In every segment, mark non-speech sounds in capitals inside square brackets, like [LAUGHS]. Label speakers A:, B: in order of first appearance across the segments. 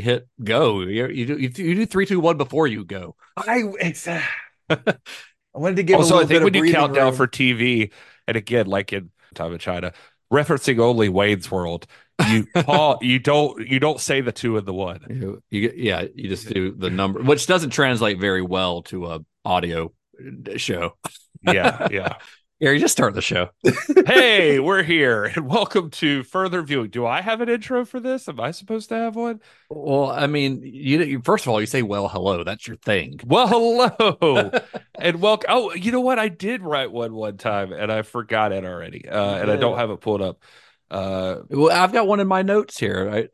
A: you already hit go. You, you do you, do- you do three, two, one before you go.
B: I it's uh, [LAUGHS] I wanted to give
C: also,
B: a
C: I
B: little
C: think when you
B: breathing
C: count down for TV, and again, like in Time of China, referencing only Wayne's World, you [LAUGHS] Paul, you don't you don't say the two and the one.
A: You, you yeah, you just do the number, which doesn't translate very well to a audio show.
C: Yeah, yeah. [LAUGHS]
A: Gary, just start the show. [LAUGHS]
C: hey, we're here, and welcome to further viewing. Do I have an intro for this? Am I supposed to have one?
A: Well, I mean, you, you first of all, you say "well, hello." That's your thing.
C: Well, hello, [LAUGHS] and welcome. Oh, you know what? I did write one one time, and I forgot it already, uh, and I don't have it pulled up. Uh,
A: Well, I've got one in my notes here. Right?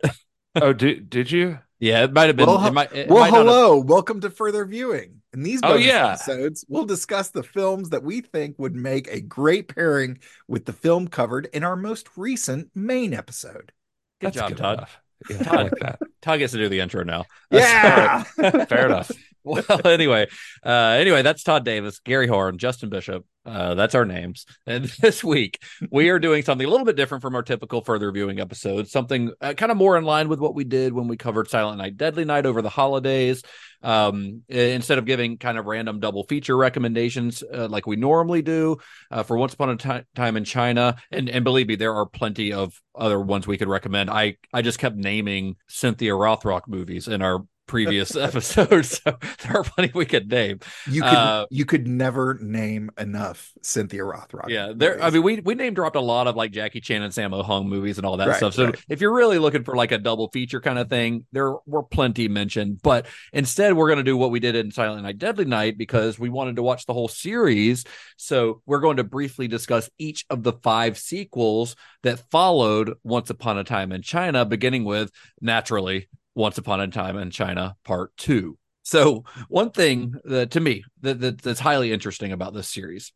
C: oh, did did you? [LAUGHS]
A: yeah, it might have been.
B: Well,
A: it might, it
B: Well,
A: might not have-
B: hello, welcome to further viewing. In these
C: Oh,
B: bonus
C: yeah.
B: episodes, we'll discuss the films that we think would make a great pairing with the film covered in our most recent main episode.
A: Good
C: That's
A: job,
C: good
A: Todd.
C: enough. Yeah, I like [LAUGHS] that.
A: Todd gets to do the intro now.
B: Yeah. [LAUGHS]
C: Fair enough. [LAUGHS]
A: well anyway uh anyway that's todd davis gary horne justin bishop uh that's our names. And [LAUGHS] this week we are doing something a little bit different from our typical further viewing episodes something uh, kind of more in line with what we did when we covered silent night deadly night over the holidays. Um instead of giving kind of random double feature recommendations uh, like we normally do uh, for once upon a time in china. And and believe me there are plenty of other ones we could recommend. I i just kept naming cynthia rothrock movies in our previous [LAUGHS] episodes so there are plenty we could name
B: You could
A: Uh,
B: you could never name enough Cynthia Rothrock.
A: yeah there i mean we we name dropped a lot of like jackie chan and sammo hung movies and all that
B: Right,
A: stuff so
B: right.
A: if you're really looking for like a double feature kind of thing there were plenty mentioned but instead we're going to do what we did in silent night deadly night because we wanted to watch the whole series so we're going to briefly discuss each of the five sequels that followed once upon a time in china beginning with naturally once upon a time in china part two. So one thing that to me that, that that's highly interesting about this series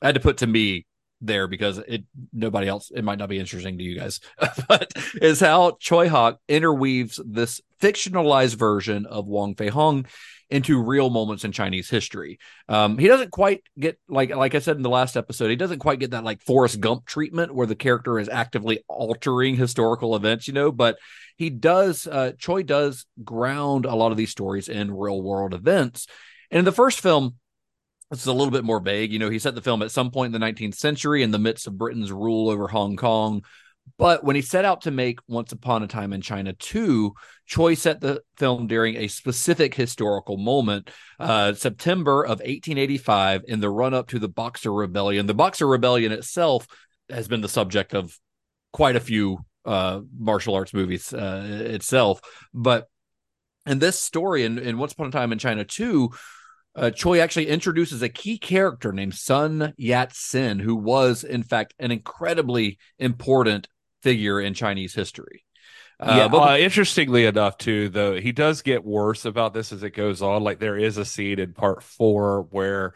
A: I had to put to me there because it nobody else it might not be interesting to you guys. [LAUGHS] But is how choi hawk interweaves this fictionalized version of wong fei hung into real moments in chinese history. Um he doesn't quite get like like i said in the last episode he doesn't quite get that like forrest gump treatment where the character is actively altering historical events you know but he does uh choi does ground a lot of these stories in real world events. And in the first film it's a little bit more vague. You know, he set the film at some point in the 19th century in the midst of Britain's rule over Hong Kong. But when he set out to make Once Upon a Time in China 2, Choi set the film during a specific historical moment, uh, September of 1885, in the run up to the Boxer Rebellion. The Boxer Rebellion itself has been the subject of quite a few uh, martial arts movies uh, itself. But in this story, in, in Once Upon a Time in China 2, uh, Choi actually introduces a key character named Sun Yat sen, who was, in fact, an incredibly important figure in Chinese history. Uh,
C: yeah,
A: but
C: uh, interestingly enough, too, though, he does get worse about this as it goes on. Like there is a scene in part four where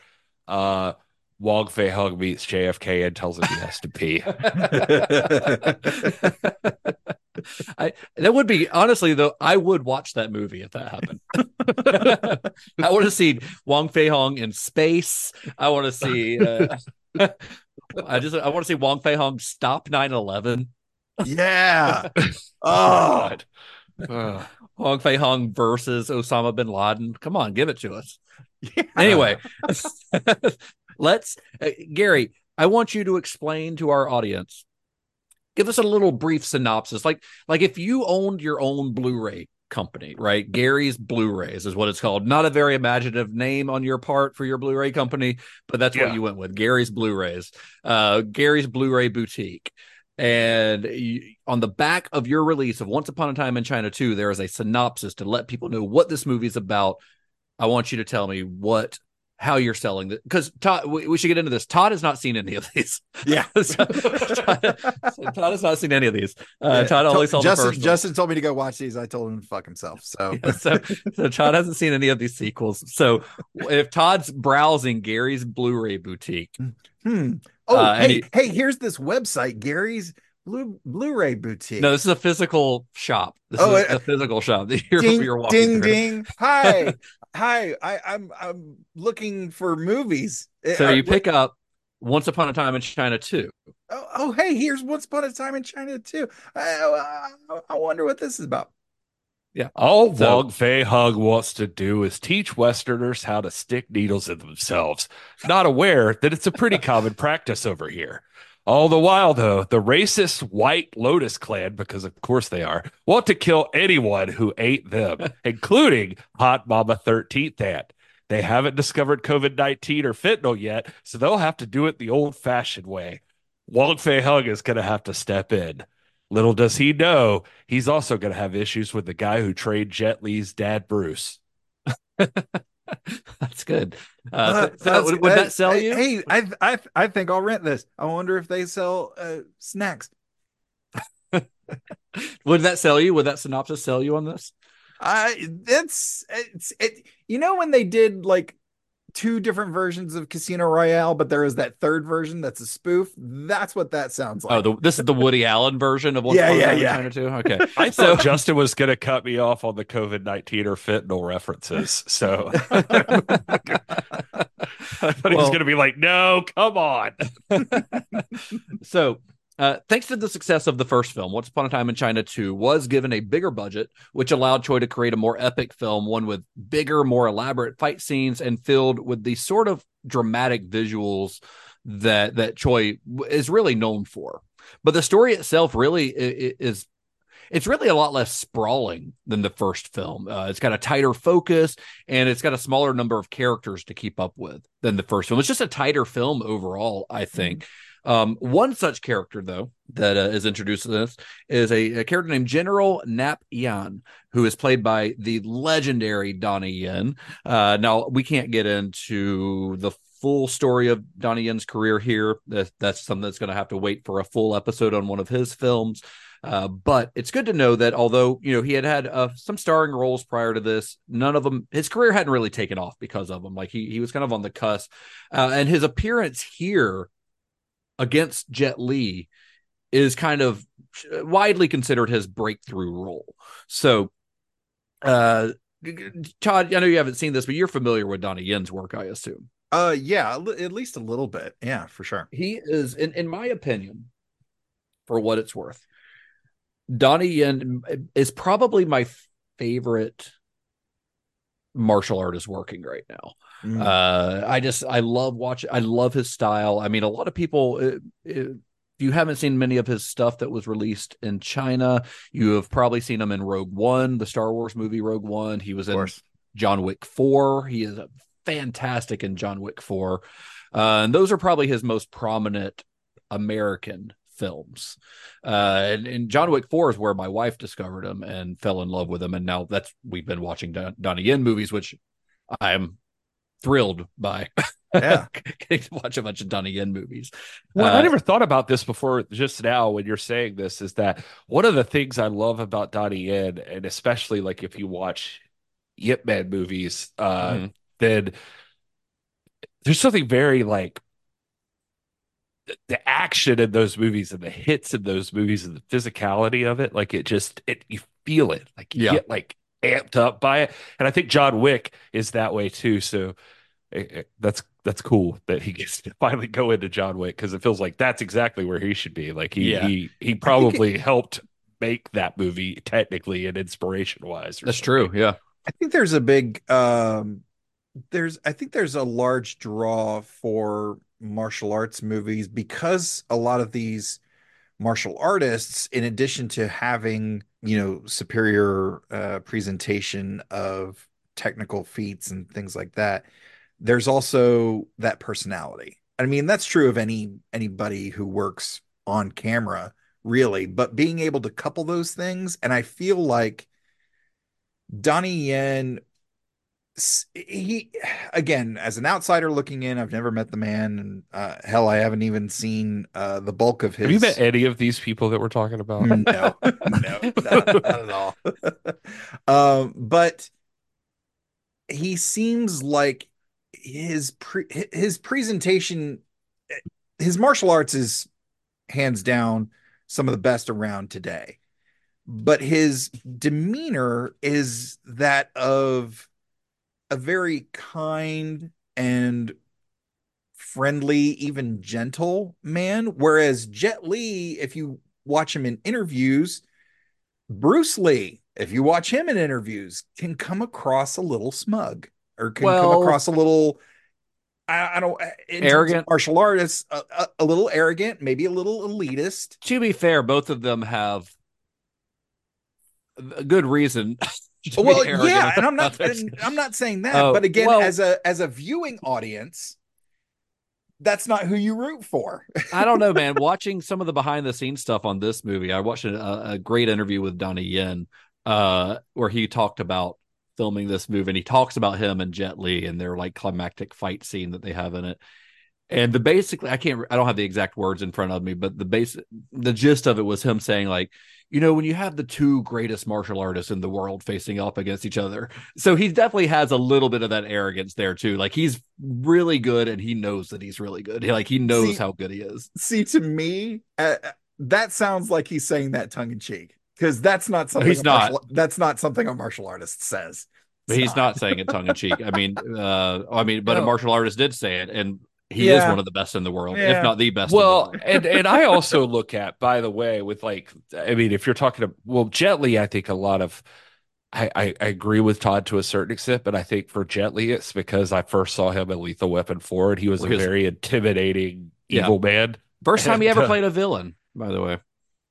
C: uh Wong Fei Hung meets JFK and tells him he has to pee. [LAUGHS] [LAUGHS] [LAUGHS] [LAUGHS]
A: I that would be honestly though I would watch that movie if that happened. [LAUGHS] I want to see Wong Fei Hung in space. I want to see. Uh, [LAUGHS] I just I want to see Wong Fei Hung stop 9-11.
B: yeah. oh,
C: God. Ugh.
A: Hong Fei Hong versus Osama bin Laden. Come on, give it to us. Anyway, let's uh, Gary. I want you to explain to our audience. Give us a little brief synopsis, like like if you owned your own Blu-ray company, right? Gary's Blu-rays is what it's called. Not a very imaginative name on your part for your Blu-ray company, but that's
C: Yeah.
A: what you went with. Gary's Blu-rays, uh, Gary's Blu-ray boutique. And you, on the back of your release of Once Upon a Time in China 2, there is a synopsis to let people know what this movie is about. I want you to tell me what how you're selling it because Todd. We, we should get into this. Todd has not seen any of these.
B: yeah. [LAUGHS]
A: So, Todd, Todd has not seen any of these. Uh,
B: Yeah.
A: Todd only saw
B: Justin,
A: the first. one.
B: Justin told me to go watch these. I told him to fuck himself. So [LAUGHS]
A: Yeah, so, so Todd hasn't seen any of these sequels. So if Todd's browsing Gary's Blu-ray boutique,
B: Hmm. Oh,
A: Uh,
B: hey,
A: he-
B: hey, here's this website, Gary's Blu Blu-ray boutique.
A: no, this is a physical shop. This
B: Oh,
A: is
B: it-
A: a physical shop that you're,
B: ding,
A: you're walking
B: ding,
A: through.
B: ding. Hi, [LAUGHS] hi. I, I'm I'm looking for movies.
A: So
B: Uh,
A: you pick up Once Upon a Time in China too.
B: Oh, oh, hey, here's Once Upon a Time in China too. I, I, I wonder what this is about.
A: Yeah.
C: All
A: So-
C: Wong Fei Hung wants to do is teach Westerners how to stick needles in themselves, not aware that it's a pretty common practice over here. All the while, though, the racist White Lotus clan, because of course they are, want to kill anyone who ate them, [LAUGHS] including Hot Mama 13th Aunt. They haven't discovered COVID 19 or fentanyl yet, so they'll have to do it the old fashioned way. Wong Fei Hung is going to have to step in. Little does he know, he's also going to have issues with the guy who trained Jet Li's dad, Bruce. [LAUGHS] [LAUGHS]
A: That's good. Uh,
B: Uh,
A: so-
B: that's-
A: would, would that sell you?
B: Hey, I, I, I think I'll rent this. I wonder if they sell uh, snacks. [LAUGHS]
A: Would that sell you? Would that synopsis sell you on this?
B: I it's it's it. You know when they did like two different versions of Casino Royale, but there is that third version that's a spoof. That's what that sounds oh, like.
A: Oh, the, this is the Woody Allen version of Once
B: Yeah,
A: Upon a
B: yeah,
A: Time
B: yeah.
A: China too. [LAUGHS] Okay,
C: I
A: So-
C: thought Justin was going to cut me off on the COVID 19 or fentanyl references. So [LAUGHS] [LAUGHS] I thought he was going to be like, no, come on.
A: so uh, thanks to the success of the first film, Once Upon a Time in China 2 was given a bigger budget, which allowed Choi to create a more epic film, one with bigger, more elaborate fight scenes and filled with the sort of dramatic visuals that that Choi is really known for. But the story itself really is it's really a lot less sprawling than the first film. Uh, it's got a tighter focus and it's got a smaller number of characters to keep up with than the first film. It's just a tighter film overall, I think. Um, one such character, though, that uh, is introduced in this is a, a character named General Nap Yan, who is played by the legendary Donnie Yen. Uh, now, we can't get into the full story of Donnie Yen's career here. That, that's something that's going to have to wait for a full episode on one of his films. Uh, but it's good to know that although you know he had had uh, some starring roles prior to this, none of them his career hadn't really taken off because of them. Like he he was kind of on the cusp, uh, and his appearance here against Jet Li is kind of widely considered his breakthrough role. So, uh, Todd, I know you haven't seen this, but you're familiar with Donnie Yen's work, I assume.
B: Uh, yeah, at least a little bit. Yeah, for sure.
A: He is, in, in my opinion, for what it's worth, Donnie Yen is probably my favorite martial art is working right now.
B: Mm.
A: Uh, I just I love watching. I love his style. I mean, a lot of people. uh, uh, if you haven't seen many of his stuff that was released in China, you have probably seen him in Rogue One, the Star Wars movie Rogue One. He was in. John Wick 4. He is fantastic in John Wick 4. Uh, and those are probably his most prominent American films. Uh, and, and John Wick 4 is where my wife discovered him and fell in love with him. And now that's we've been watching Don, Donnie Yen movies, which I'm thrilled by.
B: Yeah. [LAUGHS]
A: Getting to watch a bunch of Donnie Yen movies.
C: Well,
A: Uh,
C: I never thought about this before just now when you're saying this is that one of the things I love about Donnie Yen, and especially like if you watch Yip Man movies, uh,
A: Mhm.
C: then there's something very like the- the action in those movies and the hits in those movies and the physicality of it. Like it just, it you feel it, like you
A: Yeah.
C: get like amped up by it. And I think John Wick is that way too. So it- it- that's that's cool that he gets to [LAUGHS] finally go into John Wick because it feels like that's exactly where he should be. Like he
A: Yeah.
C: he he probably helped make that movie technically and inspiration wise.
A: That's true. Yeah.
B: I think there's a big um there's I think there's a large draw for martial arts movies because a lot of these martial artists in addition to having, you know, superior uh presentation of technical feats and things like that, there's also that personality. I mean, that's true of any anybody who works on camera, really, but being able to couple those things and I feel like Donnie Yen, he again, as an outsider looking in, I've never met the man, and uh, hell, I haven't even seen uh, the bulk of his.
C: Have you met any of these people that we're talking about?
B: No, [LAUGHS] no, not, not at all. [LAUGHS] um, but he seems like his pre- his presentation, his martial arts is hands down some of the best around today. But his demeanor is that of a very kind and friendly, even gentle man. Whereas Jet Li, if you watch him in interviews, Bruce Lee if you watch him in interviews, can come across a little smug or can
A: Well-
B: come across a little. I, I don't in terms of
A: Arrogant.
B: martial artists, a, a, a little arrogant, maybe a little elitist.
A: To be fair, both of them have a good reason. [LAUGHS]
B: Well, yeah, and I'm not, and I'm not saying that,
A: Oh,
B: but again,
A: well-
B: as a as a viewing audience, that's not who you root for.
A: I don't know, man. [LAUGHS] Watching some of the behind the scenes stuff on this movie, I watched a, a great interview with Donnie Yen, uh, where he talked about filming this movie, and he talks about him and Jet Li and their like climactic fight scene that they have in it. And the basically, I can't, I don't have the exact words in front of me, but the base the gist of it was him saying like, you know, when you have the two greatest martial artists in the world facing up against each other, so he definitely has a little bit of that arrogance there too. Like he's really good, and he knows that he's really good. Like he knows
B: See-
A: how good he is.
B: See, to me, uh, that sounds like he's saying that tongue in cheek because that's not something.
A: He's not.
B: martial- that's not something a martial artist says.
A: But he's not saying it tongue in cheek. I mean, uh, I mean, but a [LAUGHS] martial artist did say it, and he is one of the best in the world,
B: Yeah.
A: if not the best. in the
C: Well,
A: world.
C: and and I [LAUGHS] also look at, by the way, with like, I mean, if you're talking to, well, Jet Li, I think a lot of, I, I I agree with Todd to a certain extent, but I think for Jet Li, it's because I first saw him in Lethal Weapon Four, and he was
A: Well,
C: a
A: he was-
C: very intimidating
A: Yeah.
C: evil man.
A: first time he ever
C: uh,
A: played a villain, by the way.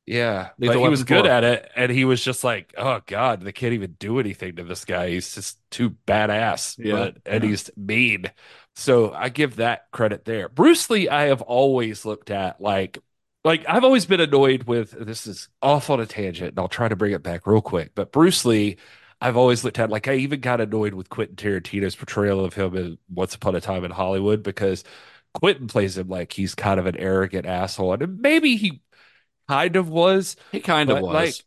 C: Yeah,
A: Lethal
C: but he was
A: Weapon
C: good at it, and he was just like, "Oh God, they can't even do anything to this guy. He's just too badass,
A: Yeah.
C: but and
B: Yeah.
C: he's mean." So I give that credit there. Bruce Lee, I have always looked at like, like I've always been annoyed with. This is off on a tangent, and I'll try to bring it back real quick. But Bruce Lee, I've always looked at like I even got annoyed with Quentin Tarantino's portrayal of him in Once Upon a Time in Hollywood because Quentin plays him like he's kind of an arrogant asshole, and maybe he kind of was.
A: He kind of was.
C: like,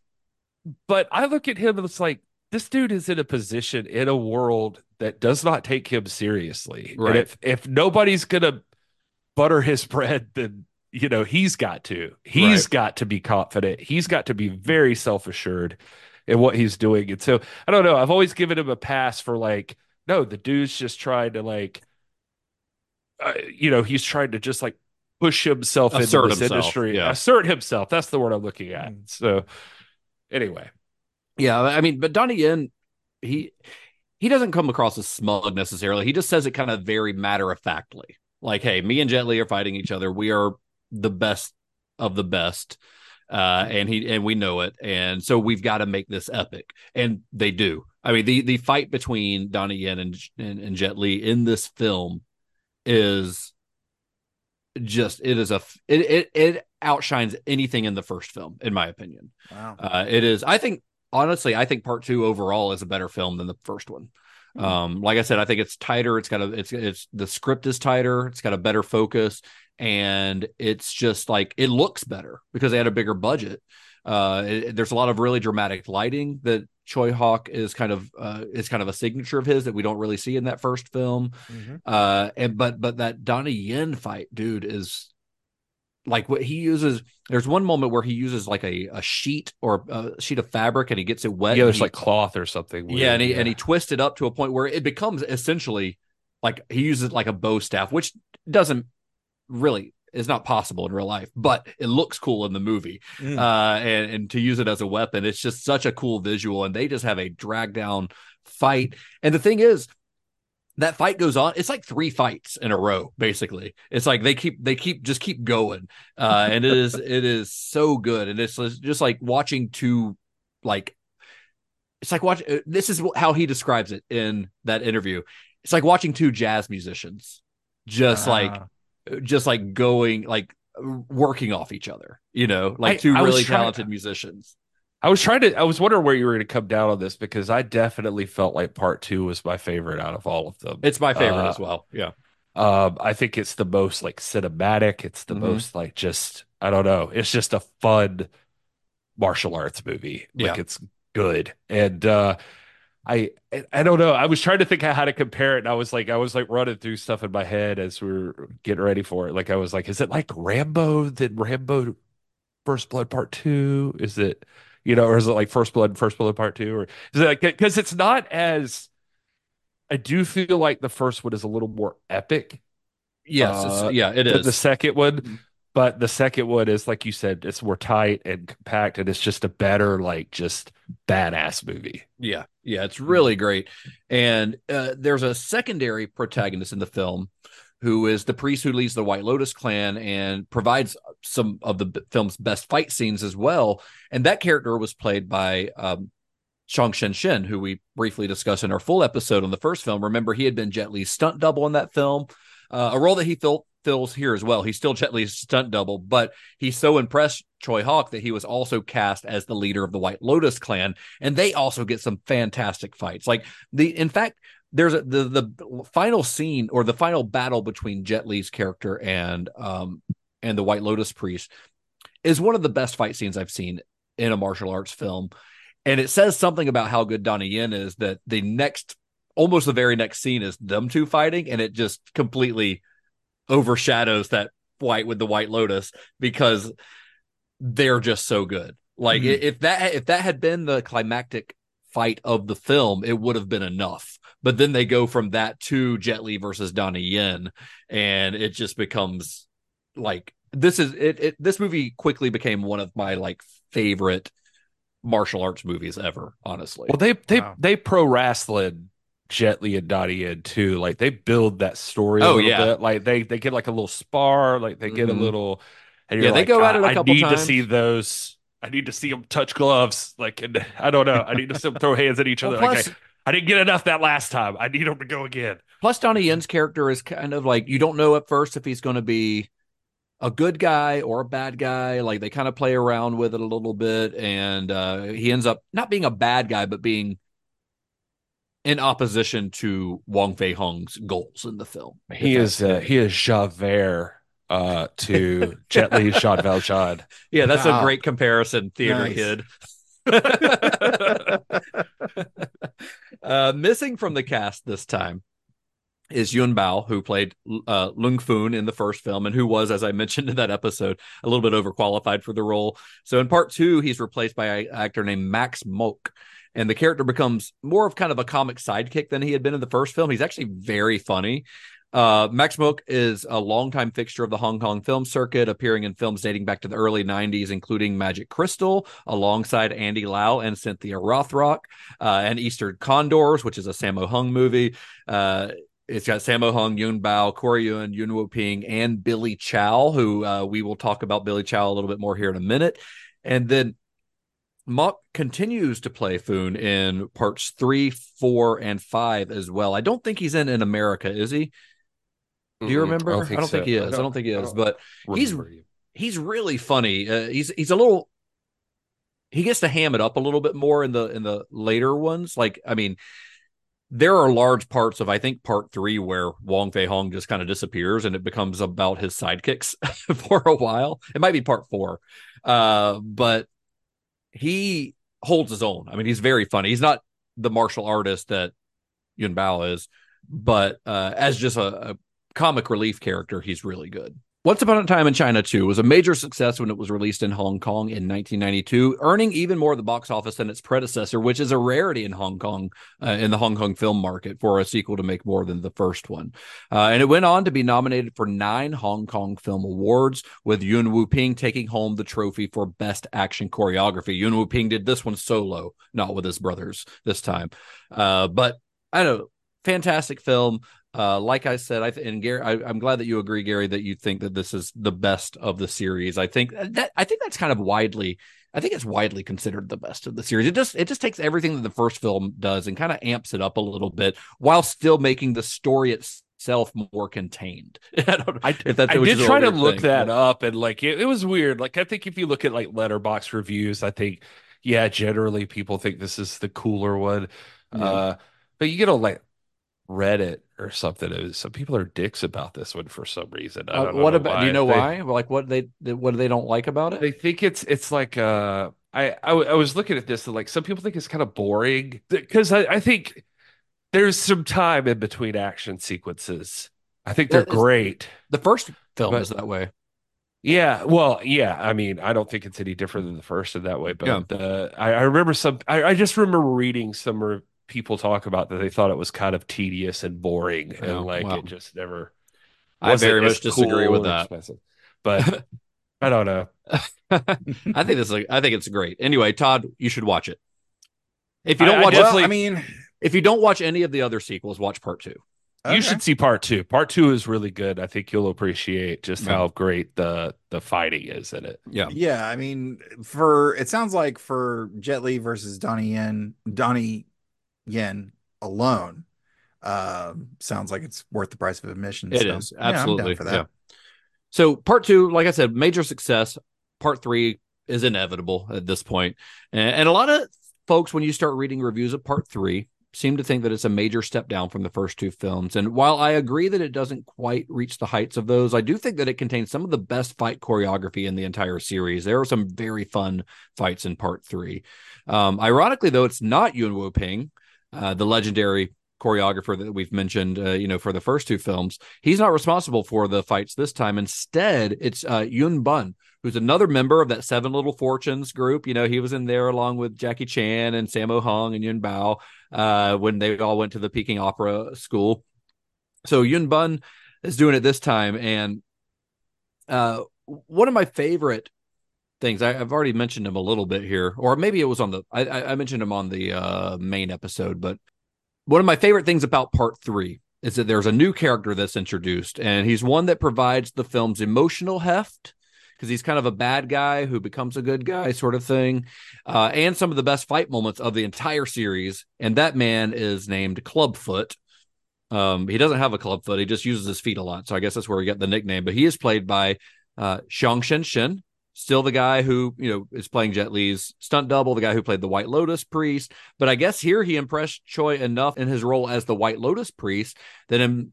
C: But I look at him and it's like this dude is in a position in a world that does not take him seriously.
A: Right.
C: And if if nobody's gonna butter his bread, then you know he's got to. He's
A: Right.
C: got to be confident. He's got to be very self assured in what he's doing. And so I don't know. I've always given him a pass for like, no, the dude's just trying to like, uh, you know, he's trying to just like push himself
A: Assert
C: into this
A: himself,
C: industry,
A: yeah.
C: assert himself. That's the word I'm looking at.
B: Mm.
C: So anyway,
A: Yeah, I mean, but Donnie Yen, he he doesn't come across as smug necessarily. He just says it kind of very matter of factly. Like, hey, me and Jet Li are fighting each other. We are the best of the best. Uh, and he and we know it, and so we've got to make this epic, and they do. I mean, the the fight between Donnie Yen and and, and Jet Li in this film is just it is a it, it it outshines anything in the first film, in my opinion.
B: Wow.
A: Uh, it is. I think honestly, I think part two overall is a better film than the first one.
B: Hmm.
A: Um, like I said, I think it's tighter. It's got a. It's it's the script is tighter. It's got a better focus, and it's just like it looks better because they had a bigger budget. Uh, it- there's a lot of really dramatic lighting that Choi Hawk is kind of uh, is kind of a signature of his that we don't really see in that first film.
B: Mhm.
A: Uh, and but but that Donnie Yen fight, dude, is like what he uses. There's one moment where he uses like a, a sheet or a sheet of fabric and he gets it wet.
C: yeah,
A: it's
C: like cloth or something.
A: yeah, and he
C: weird,
A: and he twists it up to a point where it becomes essentially like he uses like a bow staff, which doesn't really is not possible in real life, but it looks cool in the movie.
B: Mm.
A: Uh, and and to use it as a weapon, it's just such a cool visual. And they just have a drag down fight. And the thing is, that fight goes on. It's like three fights in a row, basically. It's like they keep they keep just keep going. Uh, and it is it is so good. And it's just like watching two like it's like watch uh, this is how he describes it in that interview it's like watching two jazz musicians just like
B: Ah.
A: just like going like working off each other you know like two
C: I
A: really talented musicians
C: I was trying to. I was wondering where you were going to come down on this because I definitely felt like part two was my favorite out of all of them.
A: it's my favorite
C: Uh,
A: as well yeah
C: Um, I think it's the most like cinematic. It's the
A: Mhm.
C: most like just I don't know. It's just a fun martial arts movie. Like
A: Yeah.
C: it's good. And uh I I- I don't know. I was trying to think how to compare it, and I was like, I was like running through stuff in my head as we are getting ready for it. Like I was like, is it like Rambo? Then Rambo First Blood Part Two? Is it you know, or is it like First Blood, First Blood Part Two, or is it like because it's not as I do feel like the first one is a little more epic
A: yes
C: Uh,
A: it's, yeah it is
C: the second one. but the second one is like you said, it's more tight and compact, and it's just a better, like just badass movie.
A: Yeah, yeah, it's really great. And uh, there's a secondary protagonist in the film who is the priest who leads the White Lotus clan and provides some of the film's best fight scenes as well. And that character was played by um, Xiong Xin Xin, who we briefly discussed in our full episode on the first film. Remember, he had been Jet Li's stunt double in that film, uh, a role that he fills here as well. He's still Jet Li's stunt double, but he so impressed Tsui Hawk that he was also cast as the leader of the White Lotus clan, and they also get some fantastic fights. Like the, in fact, there's a, the the final scene or the final battle between Jet Li's character and um and the White Lotus priest is one of the best fight scenes I've seen in a martial arts film. And it says something about how good Donnie Yen is that the next almost the very next scene is them two fighting and it just completely overshadows that fight with the White Lotus because they're just so good. Like mm-hmm. if that if that had been the climactic fight of the film, it would have been enough. But then they go from that to Jet Li versus Donnie Yen, and it just becomes like this is it, it this movie quickly became one of my like favorite martial arts movies ever honestly
C: well they they wow. they pro wrestling Jet Li and Donnie Yen too. Like they build that story. oh yeah, bit. like they they get like a little spar. Like they get mm-hmm. a little. And yeah, like, they go at it a couple I need times. to see those. I need to see them touch gloves. Like and [LAUGHS] I don't know. I need to see them throw hands at each other. Plus, like, I, I didn't get enough that last time. I need them to go again.
A: Plus, Donnie Yen's character is kind of like you don't know at first if he's going to be a good guy or a bad guy. Like they kind of play around with it a little bit, and uh, he ends up not being a bad guy, but being in opposition to Wong Fei Hung's goals in the film.
C: He is uh, he is Javert uh, to [LAUGHS] Jet Li Jean Valjean.
A: Yeah, that's wow. a great comparison, theater nice. kid. [LAUGHS] [LAUGHS] uh, missing from the cast this time is Yuen Biao, who played uh, Lung Fun in the first film and who was, as I mentioned in that episode, a little bit overqualified for the role. So in part two, he's replaced by an actor named Max Mok and the character becomes more of kind of a comic sidekick than he had been in the first film. He's actually very funny. Uh, Max Mok is a longtime fixture of the Hong Kong film circuit, appearing in films dating back to the early 90s, including Magic Crystal, alongside Andy Lau and Cynthia Rothrock, uh, and Eastern Condors, which is a Sammo Hung movie. Uh, it's got Sammo Hung, Yuen Biao, Corey Yuen, Yun Woo-ping, and Billy Chow, who uh, we will talk about Billy Chow a little bit more here in a minute. And then Mok continues to play Foon in parts three, four, and five as well. I don't think he's in in America, is he? Do you remember? I don't think, I don't so. think he is. I don't, I don't, think he is, but he's you. he's really funny. Uh, he's he's a little he gets to ham it up a little bit more in the in the later ones. Like I mean, there are large parts of I think part three where Wong Fei Hung just kind of disappears and it becomes about his sidekicks [LAUGHS] for a while. It might be part four, uh, but he holds his own. I mean, he's very funny. He's not the martial artist that Yuen Biao is, but uh, as just a, a comic relief character, he's really good. Once Upon a Time in China 2 was a major success when it was released in Hong Kong in 1992, earning even more at the box office than its predecessor, which is a rarity in Hong Kong, uh, in the Hong Kong film market for a sequel to make more than the first one. Uh, and it went on to be nominated for nine Hong Kong Film Awards, with Yuen Woo-ping taking home the trophy for Best Action Choreography. Yuen Woo-ping did this one solo, not with his brothers this time. Uh, but I don't know, fantastic film. Uh, like I said, I th- and Gary, I, am glad that you agree, Gary, that you think that this is the best of the series. I think that I think that's kind of widely. I think it's widely considered the best of the series. It just it just takes everything that the first film does and kind of amps it up a little bit while still making the story itself more contained. [LAUGHS]
C: I, don't, I, I did try to look thing. that up and like it, it was weird. Like I think if you look at like Letterboxd reviews, I think yeah, generally people think this is the cooler one. Yeah. Uh, but you get a like Reddit or something. Was, some people are dicks about this one for some reason.
A: Uh, what about? Why. Do you know they, why? Like what they what they don't like about it?
C: They think it's it's like uh I I, I was looking at this and like some people think it's kind of boring because I, I think there's some time in between action sequences. I think they're great.
A: The first film but, is that way.
C: Yeah, well, yeah. I mean, I don't think it's any different than the first in that way. But yeah. uh, I, I remember some. I, I just remember reading some people talk about that they thought it was kind of tedious and boring and oh, like it just never
A: I very much disagree cool with that.
C: But [LAUGHS] I don't know. [LAUGHS]
A: I think this is I think it's great. Anyway, Todd, you should watch it. If you don't
C: I- I
A: watch
C: definitely-
A: it,
B: Well, I mean,
A: if you don't watch any of the other sequels, watch part two.
C: You should see part two. Part two is really good. I think you'll appreciate just
A: Yeah.
C: how great the the fighting is in it.
A: Yeah.
B: Yeah, I mean, for it sounds like for Jet Li versus Donnie Yen, Donnie Yen alone, um, sounds like it's worth the price of admission.
A: It
B: so,
A: is
B: yeah,
A: absolutely
B: for that.
A: Yeah. So part two, like I said, major success. Part three is inevitable at this point, and, and a lot of folks, when you start reading reviews of part three, seem to think that it's a major step down from the first two films. And while I agree that it doesn't quite reach the heights of those, I do think that it contains some of the best fight choreography in the entire series. There are some very fun fights in part three. Um, ironically, though, it's not Yuen Woo-ping, uh, the legendary choreographer that we've mentioned, uh, you know, for the first two films. He's not responsible for the fights this time. Instead, it's uh, Yuen Bun, who's another member of that Seven Little Fortunes group. You know, he was in there along with Jackie Chan and Sammo Hung and Yuen Biao uh, when they all went to the Peking Opera School. So Yuen Bun is doing it this time, and uh, one of my favorite things I, I've already mentioned him a little bit here, or maybe it was on the I, I mentioned him on the uh, main episode, but one of my favorite things about part three is that there's a new character that's introduced, and he's one that provides the film's emotional heft because he's kind of a bad guy who becomes a good guy, sort of thing, uh, and some of the best fight moments of the entire series. And that man is named Clubfoot. Um, he doesn't have a club foot; he just uses his feet a lot. So I guess that's where we got the nickname. But he is played by uh, Xiong Xin Xin, still the guy who you know is playing Jet Li's stunt double, the guy who played the White Lotus priest. But I guess here he impressed Choi enough in his role as the White Lotus priest that in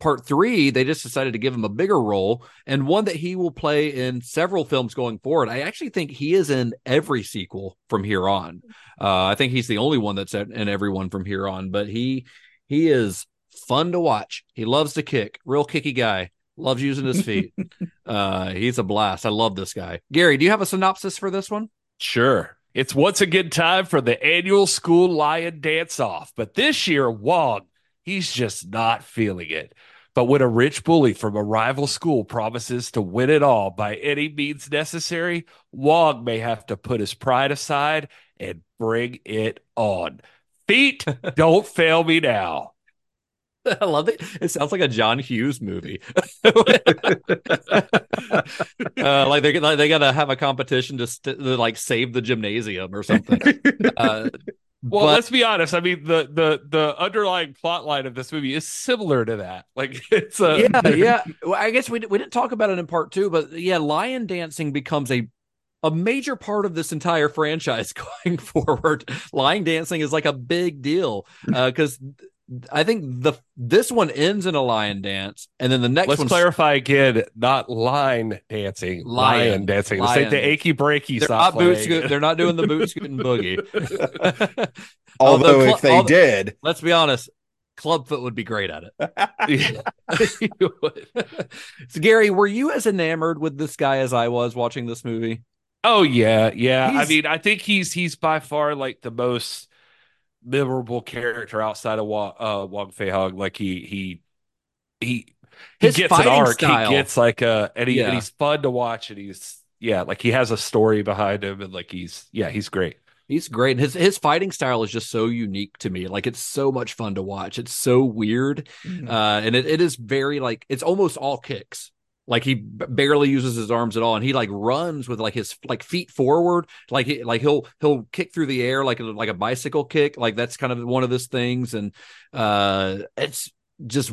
A: part three they just decided to give him a bigger role and one that he will play in several films going forward. I actually think he is in every sequel from here on. Uh, I think he's the only one that's in every one from here on. But he he is fun to watch. He loves to kick, real kicky guy. Loves using his feet. [LAUGHS] uh, he's a blast. I love this guy. Gary, do you have a synopsis for this one?
C: Sure. It's once again time for the annual school lion dance off. But this year, Wong, he's just not feeling it. But when a rich bully from a rival school promises to win it all by any means necessary, Wong may have to put his pride aside and bring it on. Feet, [LAUGHS] don't fail me now. [LAUGHS]
A: I love it. It sounds like a John Hughes movie. [LAUGHS] uh, like they like they gotta have a competition to, st- to like save the gymnasium or something. [LAUGHS] Uh,
C: Well,
A: but-
C: let's be honest. I mean, the the the underlying plot line of this movie is similar to that. Like it's a
A: yeah, yeah. Well, I guess we we didn't talk about it in part two, but yeah, lion dancing becomes a a major part of this entire franchise going forward. Lion dancing is like a big deal because I think the this one ends in a lion dance, and then the next
C: Let's
A: one
C: clarify again, not line dancing, lion,
A: Lion.
C: dancing. This ain't the achy breaky
A: They're
C: stop
A: not boot
C: playing.
A: scoot. They're not doing the boot scooting [LAUGHS] boogie. [LAUGHS]
B: Although,
A: cl-
B: if they
A: although-
B: did,
A: let's be honest, Clubfoot would be great at it. [LAUGHS] So, Gary, were you as enamored with this guy as I was watching this movie?
C: oh yeah, yeah. I mean, I think he's he's by far like the most memorable character outside of Wong, uh, Wong Fei Hung. Like he he he he
A: His
C: gets an arc.
A: style.
C: He gets like a and, he,
A: Yeah.
C: and he's fun to watch. And he's yeah, like he has a story behind him, and like he's yeah, he's great.
A: He's great. His his fighting style is just so unique to me. Like it's so much fun to watch. It's so weird.
B: Mm-hmm.
A: Uh, and it, it is very like it's almost all kicks. Like he b- barely uses his arms at all, and he like runs with like his like feet forward, like he, like he'll he'll kick through the air like a, like a bicycle kick. Like that's kind of one of his things, and uh, it's just.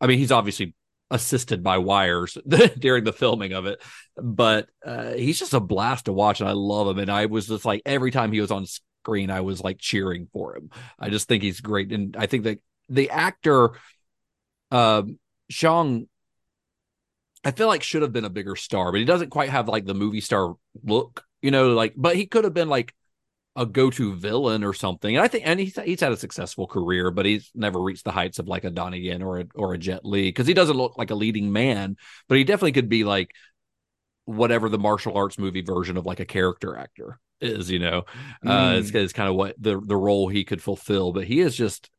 A: I mean, he's obviously assisted by wires [LAUGHS] during the filming of it, but uh, he's just a blast to watch, and I love him. And I was just like every time he was on screen, I was like cheering for him. I just think he's great, and I think that the actor, um, Shang, I feel like should have been a bigger star, but he doesn't quite have like the movie star look, you know. Like, but he could have been like a go-to villain or something. And I think, and he's he's had a successful career, but he's never reached the heights of like a Donnie Yen or a, or a Jet Li because he doesn't look like a leading man, but he definitely could be like whatever the martial arts movie version of like a character actor is. You know, uh,
B: Mm.
A: it's, it's kind of what the the role he could fulfill. But he is just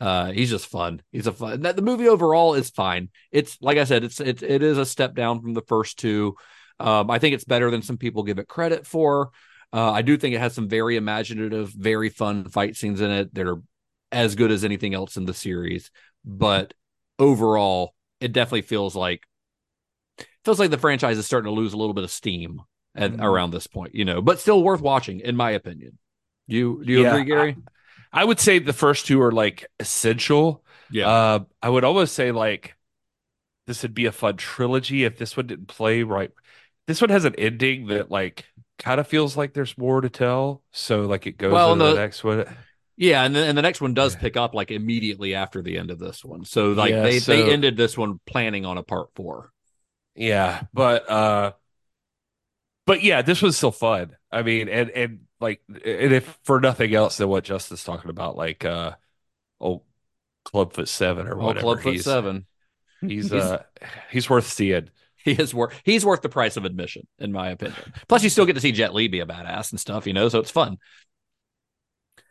A: uh he's just fun he's a fun that the movie overall is fine it's like i said it's it, it is a step down from the first two Um, I think it's better than some people give it credit for. Uh, I do think it has some very imaginative, very fun fight scenes in it that are as good as anything else in the series. But overall, it definitely feels like feels like the franchise is starting to lose a little bit of steam at, mm-hmm. around this point, you know, but still worth watching, in my opinion. Do you do you yeah, agree, Gary?
C: I, I, would say the first two are like essential.
A: Yeah.
C: Uh, I would almost say like this would be a fun trilogy if this one didn't play right. This one has an ending that like kind of feels like there's more to tell. So like it goes well, the, the, next one.
A: Yeah, and the, and the next one does pick up like immediately after the end of this one. So like yeah, they so, they ended this one planning on a part four.
C: Yeah, but uh but yeah, this was still fun. I mean, and and like and if for nothing else than what Justin's talking about, like uh oh Clubfoot Seven or oh, whatever.
A: Clubfoot he's, Seven.
C: He's, he's uh he's worth seeing.
A: He is worth he's worth the price of admission, in my opinion. Plus, you still get to see Jet Li be a badass and stuff, you know, so it's fun.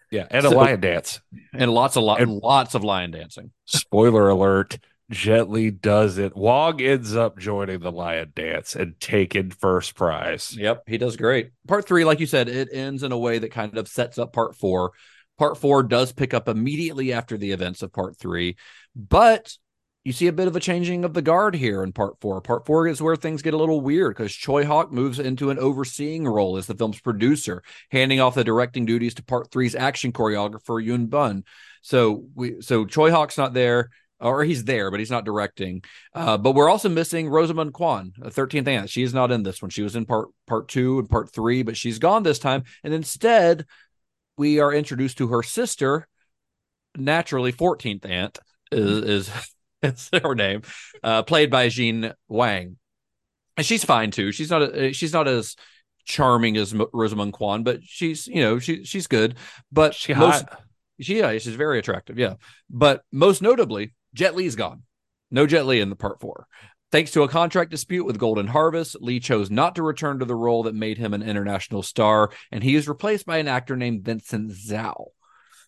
C: Yeah, and so, a lion dance,
A: and lots of lo- and lots of lion dancing.
C: Spoiler alert: Jet Li does it. Wong ends up joining the lion dance and taking first prize.
A: Yep, he does great. Part three, like you said, it ends in a way that kind of sets up part four. Part four does pick up immediately after the events of part three, but you see a bit of a changing of the guard here in part four. Part four is where things get a little weird because Choi Hawk moves into an overseeing role as the film's producer, handing off the directing duties to part three's action choreographer Yuen Bun. So we so Tsui Hark's not there, or he's there, but he's not directing. Uh, but we're also missing Rosamund Kwan, a 13th aunt. She is not in this one. She was in part part two and part three, but she's gone this time. And instead, we are introduced to her sister, naturally 14th aunt is, [LAUGHS] is It's her name, uh, played by Jean Wang, and she's fine too. She's not a, she's not as charming as Rosamund Kwan, but she's you know she she's good. But
C: she most, hot.
A: She yeah, she's very attractive. Yeah, but most notably, Jet Li's gone. No Jet Li in the part four. Thanks to a contract dispute with Golden Harvest, Li chose not to return to the role that made him an international star, and he is replaced by an actor named Vincent Zhao.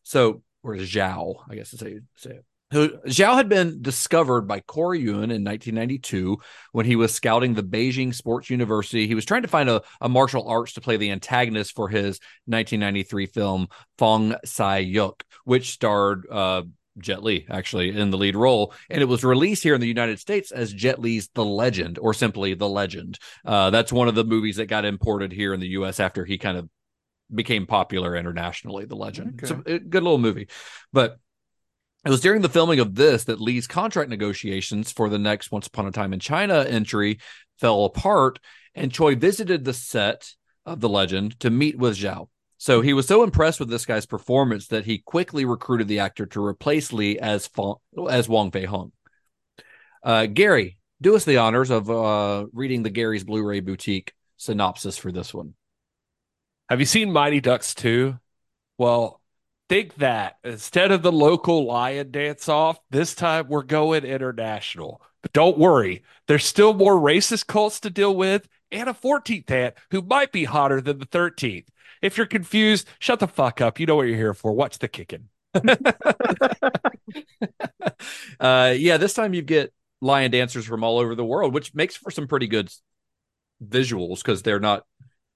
A: So, or Zhao, I guess to say, say it. Zhao had been discovered by Corey Yuen in 1992 when he was scouting the Beijing Sports University. He was trying to find a, a martial arts to play the antagonist for his 1993 film Fong Sai Yuk, which starred uh, Jet Li actually in the lead role, and it was released here in the United States as Jet Li's The Legend, or simply The Legend. Uh, that's one of the movies that got imported here in the U.S. after he kind of became popular internationally. The Legend, okay. it's a good little movie, but it was during the filming of this that Li's contract negotiations for the next Once Upon a Time in China entry fell apart, and Choi visited the set of The Legend to meet with Zhao. So he was so impressed with this guy's performance that he quickly recruited the actor to replace Li as Fong, as Wong Fei Hung. Uh, Gary, do us the honors of uh, reading the Gary's Blu-ray Boutique synopsis for this one.
C: Have you seen Mighty Ducks 2? Well, think that instead of the local lion dance off, this time we're going international. But don't worry, there's still more racist cults to deal with and a 14th aunt who might be hotter than the 13th. If you're confused, shut the fuck up. You know what you're here for. Watch the kicking. [LAUGHS]
A: uh, yeah, this time you get lion dancers from all over the world, which makes for some pretty good visuals because they're not,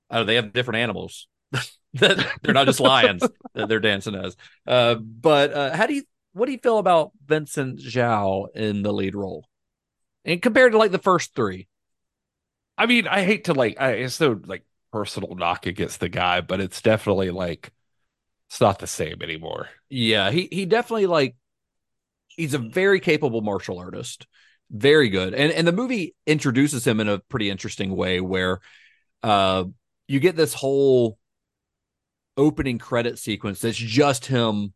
A: they have different animals. [LAUGHS] they're not just lions that they're dancing as. Uh, but uh, how do you what do you feel about Vincent Zhao in the lead role, and compared to like the first three?
C: I mean, I hate to like, I, it's no like personal knock against the guy, but it's definitely like it's not the same anymore.
A: Yeah, he he definitely like he's a very capable martial artist, very good, and and the movie introduces him in a pretty interesting way where, uh, you get this whole opening credit sequence that's just him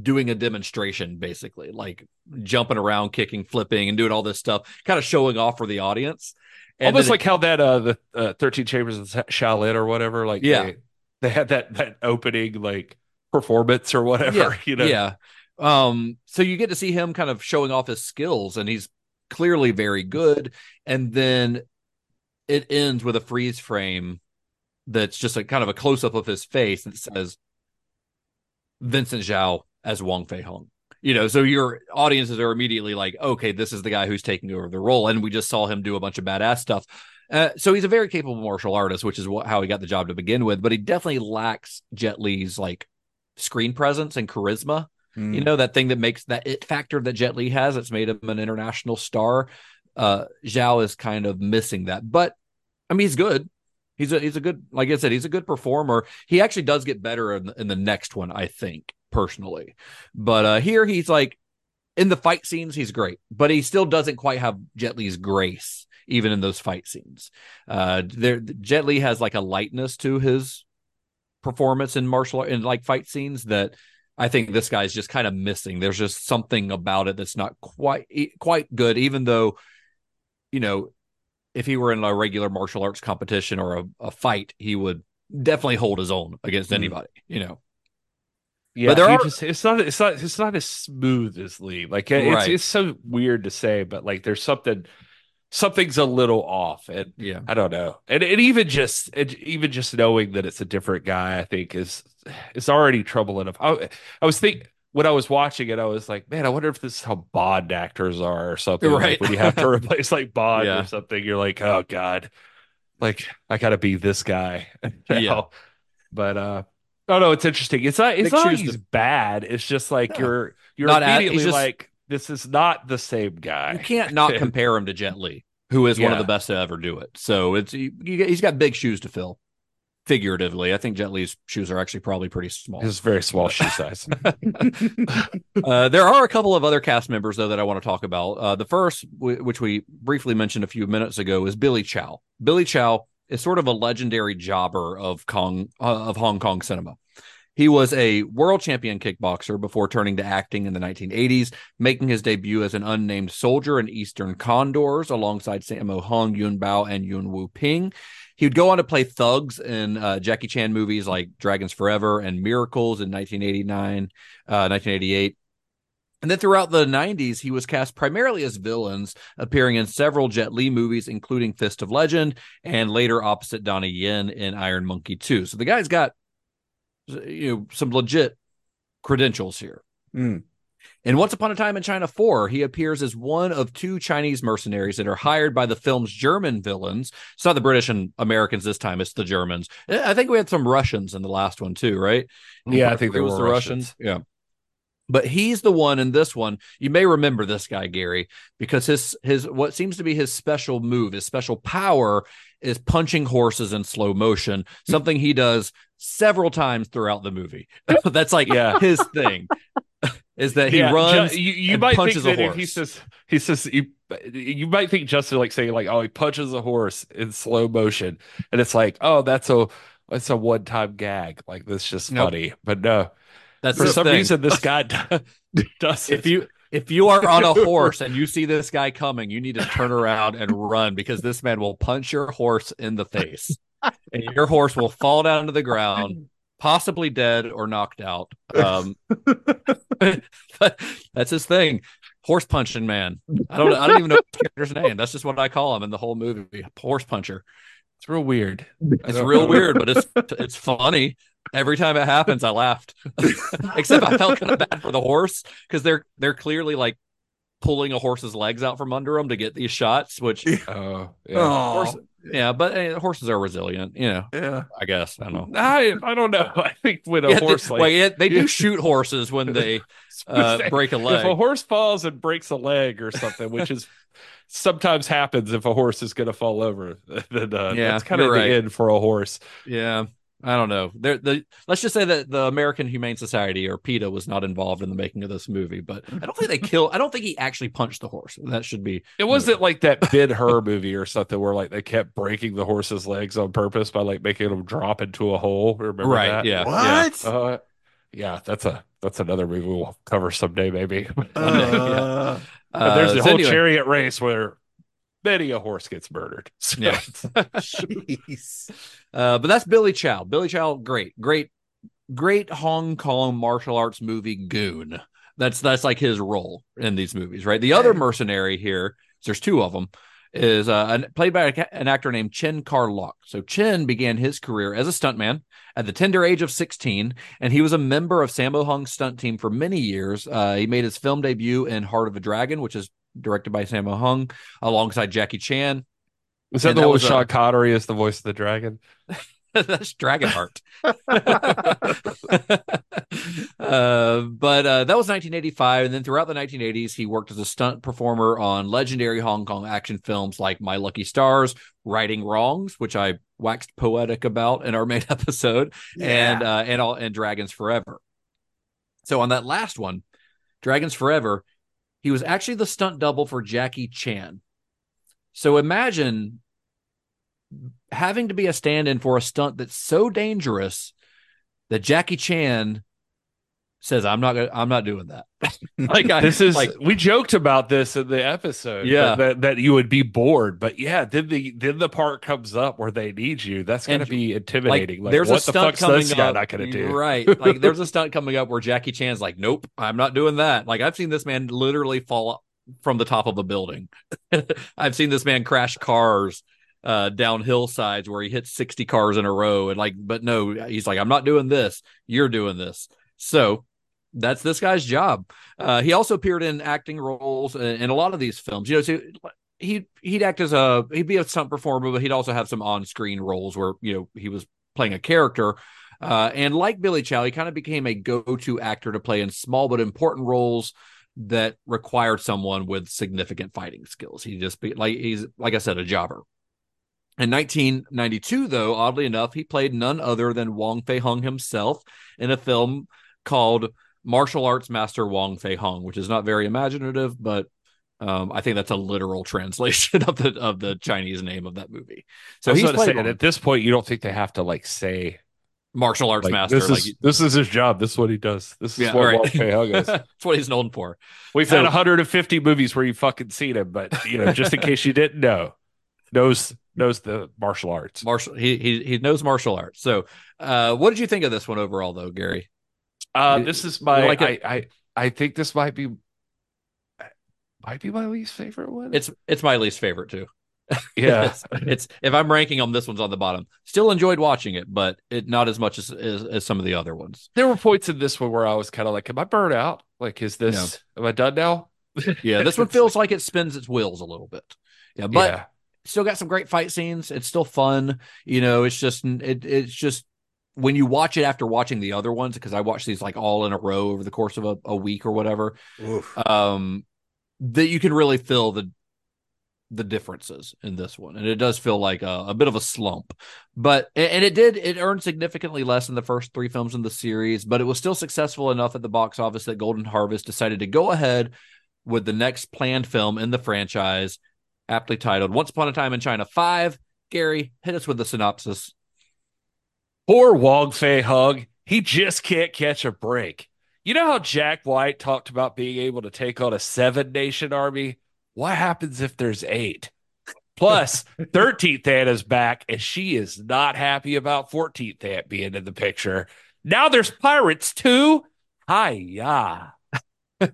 A: doing a demonstration basically like jumping around kicking flipping and doing all this stuff kind of showing off for the audience
C: and almost like it, how that uh the uh, 13 chambers of shaolin or whatever like
A: yeah.
C: they, they had that that opening like performance or whatever
A: yeah, [LAUGHS]
C: you know?
A: Yeah. Um so you get to see him kind of showing off his skills and he's clearly very good. And then it ends with a freeze frame that's just a kind of a close up of his face that says Vincent Zhao as Wong Fei Hung. You know, so your audiences are immediately like, okay, this is the guy who's taking over the role. And we just saw him do a bunch of badass stuff. Uh, so he's a very capable martial artist, which is what, how he got the job to begin with. But he definitely lacks Jet Li's like screen presence and charisma.
B: Mm.
A: You know that thing that makes that it factor that Jet Li has. That's made him an international star. Uh, Zhao is kind of missing that, but I mean he's good. He's a he's a good like I said he's a good performer. He actually does get better in, in the next one, I think personally. But uh, here he's like in the fight scenes he's great, but he still doesn't quite have Jet Li's grace even in those fight scenes. Uh, there Jet Li has like a lightness to his performance in martial in like fight scenes that I think this guy's just kind of missing. There's just something about it that's not quite quite good, even though, you know, if he were in a regular martial arts competition or a, a fight, he would definitely hold his own against
B: Mhm.
A: anybody, you know.
C: Yeah,
A: there are-
C: just, it's not it's not it's not as smooth as Lee. Like it's
A: Right.
C: it's so weird to say, but like there's something something's a little off. And
A: Yeah.
C: I don't know. And and even just and even just knowing that it's a different guy, I think is is already trouble enough. I, I was thinking when I was watching it, I was like, man, I wonder if this is how Bond actors are or something. Like,
A: Right.
C: when you have to [LAUGHS] replace like Bond
A: Yeah.
C: or something, you're like, oh God. Like I gotta be this guy. [LAUGHS] now.
A: Yeah.
C: But uh no, no, it's interesting. It's not. It's not like he's
A: to-
C: bad. It's just like
A: No.
C: you're you're
A: Not at-
C: immediately
A: just-
C: like this is not the same guy.
A: You can't not [LAUGHS] compare him to Jet Li, who is one of the best to ever do it. So it's you, you, he's got big shoes to fill. Figuratively, I think Jet Li's shoes are actually probably pretty small.
C: His very small shoe size. [LAUGHS]
A: uh, there are a couple of other cast members though that I want to talk about. Uh, the first, w- which we briefly mentioned a few minutes ago, is Billy Chow. Billy Chow is sort of a legendary jobber of Kong uh, of Hong Kong cinema. He was a world champion kickboxer before turning to acting in the 1980s, making his debut as an unnamed soldier in Eastern Condors alongside Sammo Hung, Yuen Biao, and Yuen Woo-ping. He would go on to play thugs in uh, Jackie Chan movies like Dragons Forever and Miracles in 1989, uh, 1988. And then throughout the 90s, he was cast primarily as villains, appearing in several Jet Li movies, including Fist of Legend, and later opposite Donnie Yen in Iron Monkey 2. So the guy's got you know some legit credentials here.
B: Mm.
A: In Once Upon a Time in China 4, he appears as one of two Chinese mercenaries that are hired by the film's German villains. It's not the British and Americans this time, it's the Germans. I think we had some Russians in the last one too, right?
C: yeah, I think there
A: was
C: were
A: the.
C: Russians.
A: Yeah. But he's the one in this one. You may remember this guy, Gary, because his his what seems to be his special move, his special power is punching horses in slow motion, something he does several times throughout the movie. [LAUGHS] That's like
C: Yeah.
A: his thing. is that he
C: Yeah,
A: runs
C: Ju- you, you might
A: punches
C: think
A: a
C: that if he says he says you, you might think Justin like saying like oh he punches a horse in slow motion and it's like oh that's a that's a one time gag like that's just
A: Nope.
C: funny but no
A: That's
C: for some
A: thing.
C: reason this [LAUGHS] guy does
A: if you if you are on a [LAUGHS] horse and you see this guy coming, you need to turn around and run because this man will punch your horse in the face. [LAUGHS] And your horse will fall down to the ground, possibly dead or knocked out. Um, that's his thing. Horse punching man. I don't I don't even know his character's name. That's just what I call him in the whole movie. Horse puncher.
C: it's real weird
A: It's real weird, but it's it's funny. Every time it happens, I laughed. [LAUGHS] Except I felt kind of bad for the horse because they're they're clearly like pulling a horse's legs out from under them to get these shots. Which
C: oh yeah.
B: Oh,
A: horse, yeah, but eh, horses are resilient. You know,
B: yeah.
A: I guess I don't know.
C: I, I don't know [LAUGHS] I think when a
A: Yeah,
C: horse
A: they,
C: like
A: well, yeah, they do
C: Yeah. [LAUGHS]
A: shoot horses when they uh, break a leg.
C: if a horse falls and breaks a leg or something, which is sometimes happens if a horse is going to fall over, then uh,
A: Yeah,
C: that's kind of
A: you're
C: the
A: right.
C: end for a horse.
A: Yeah, I don't know. There, the let's just say that the American Humane Society or PETA was not involved in the making of this movie, but I don't think they kill. I don't think he actually punched the horse. That should be
C: It wasn't like that Ben Hur movie or something where like they kept breaking the horse's legs on purpose by like making them drop into a hole. Remember
A: right.
C: that?
A: Yeah.
B: What?
C: Uh, yeah, that's a that's another movie we'll cover someday maybe. [LAUGHS]
B: Uh, [LAUGHS]
C: But there's
A: Uh,
C: a
A: so
C: whole
A: anyway,
C: chariot race where many a horse gets murdered. [LAUGHS] So
A: Yeah. [LAUGHS]
B: Jeez.
A: Uh, but that's Billy Chow. Billy Chow, great, great, great Hong Kong martial arts movie goon. That's that's like his role in these movies, right? The other mercenary here, there's two of them, is uh, an, played by a an actor named Chin Kar Lok. So Chin began his career as a stuntman at the tender age of 16, and he was a member of Sammo Hung's stunt team for many years. Uh, he made his film debut in Heart of a Dragon, which is directed by Sammo Hung, alongside Jackie Chan.
C: Is that
A: And
C: the
A: that
C: one with
A: was a-
C: Sean Connery as the voice of the dragon? [LAUGHS]
A: That's Dragonheart. [LAUGHS] [LAUGHS] uh, but uh, that was 1985, and then throughout the 1980s, he worked as a stunt performer on legendary Hong Kong action films like My Lucky Stars, Righting Wrongs, which I waxed poetic about in our main episode, and uh, and all and Dragons Forever. So on that last one, Dragons Forever, he was actually the stunt double for Jackie Chan. So imagine having to be a stand-in for a stunt that's so dangerous that Jackie Chan says, "I'm not. Gonna, I'm not doing that." [LAUGHS] like I,
C: this is
A: like
C: we joked about this in the episode.
A: Yeah.
C: that, that you would be bored, but yeah, then the then the part comes up where they need you. That's gonna
A: And,
C: be intimidating. Like,
A: there's
C: what
A: a
C: the
A: stunt
C: fuck's
A: coming
C: this guy
A: up.
C: not gonna do?
A: Right. Like there's a stunt coming up where Jackie Chan's like, "Nope, I'm not doing that." Like I've seen this man literally fall from the top of a building. [LAUGHS] I've seen this man crash cars uh down hillsides where he hits 60 cars in a row and like but no he's like i'm not doing this you're doing this so that's this guy's job. Uh he also appeared in acting roles in, in a lot of these films. You know so he he'd act as a he'd be a stunt performer but he'd also have some on-screen roles where you know he was playing a character. Uh and like billy chow he kind of became a go-to actor to play in small but important roles that required someone with significant fighting skills. He just be like he's like i said a jobber. In 1992, though, oddly enough, he played none other than Wong Fei Hung himself in a film called Martial Arts Master Wong Fei Hung, which is not very imaginative, but um, I think that's a literal [LAUGHS] translation of the of the Chinese name of that movie.
C: So he's saying at this point, you don't think they have to like say
A: martial arts
C: like,
A: master.
C: this is
A: like,
C: this is his job. This is what he does. This is
A: Yeah,
C: what
A: right.
C: Wong Fei Hung is. [LAUGHS]
A: that's what he's known for.
C: We've
A: So-
C: had 150 movies where you fucking seen him, but you know, just in case you didn't know, knows knows the martial arts.
A: Martial, he he he knows martial arts. So, uh, what did you think of this one overall, though, Gary?
C: Uh,
A: You-
C: this is my.
A: like
C: I,
A: it?
C: I I think this might be might be my least favorite one.
A: It's it's my least favorite too. [LAUGHS]
C: yeah.
A: it's, it's if I'm ranking them, this one's on the bottom. Still enjoyed watching it, but it not as much as as, as some of the other ones.
C: there were points in this one where I was kind of like, "Am I burnt out? Like, is this? Am I done now?" [LAUGHS]
A: Yeah, this one [LAUGHS] feels like it spins its wheels a little bit. Yeah, but
C: yeah.
A: still got some great fight scenes. It's still fun. You know, it's just it it's just when you watch it after watching the other ones, because I watched these like all in a row over the course of a, a week or whatever.
B: Oof.
A: um that you can really feel the the differences in this one and it does feel like a, a bit of a slump but and it did it earned significantly less than the first three films in the series but it was still successful enough at the box office that golden harvest decided to go ahead with the next planned film in the franchise aptly titled once upon a time in china 5 gary hit us with the synopsis
C: Poor Wong Fei Hung. He just can't catch a break. You know how Jack White talked about being able to take on a seven nation army? What happens if there's eight? Plus, [LAUGHS] 13th Anna's back, and she is not happy about 14th Aunt being in the picture. Now there's pirates too. Hi, yeah. [LAUGHS]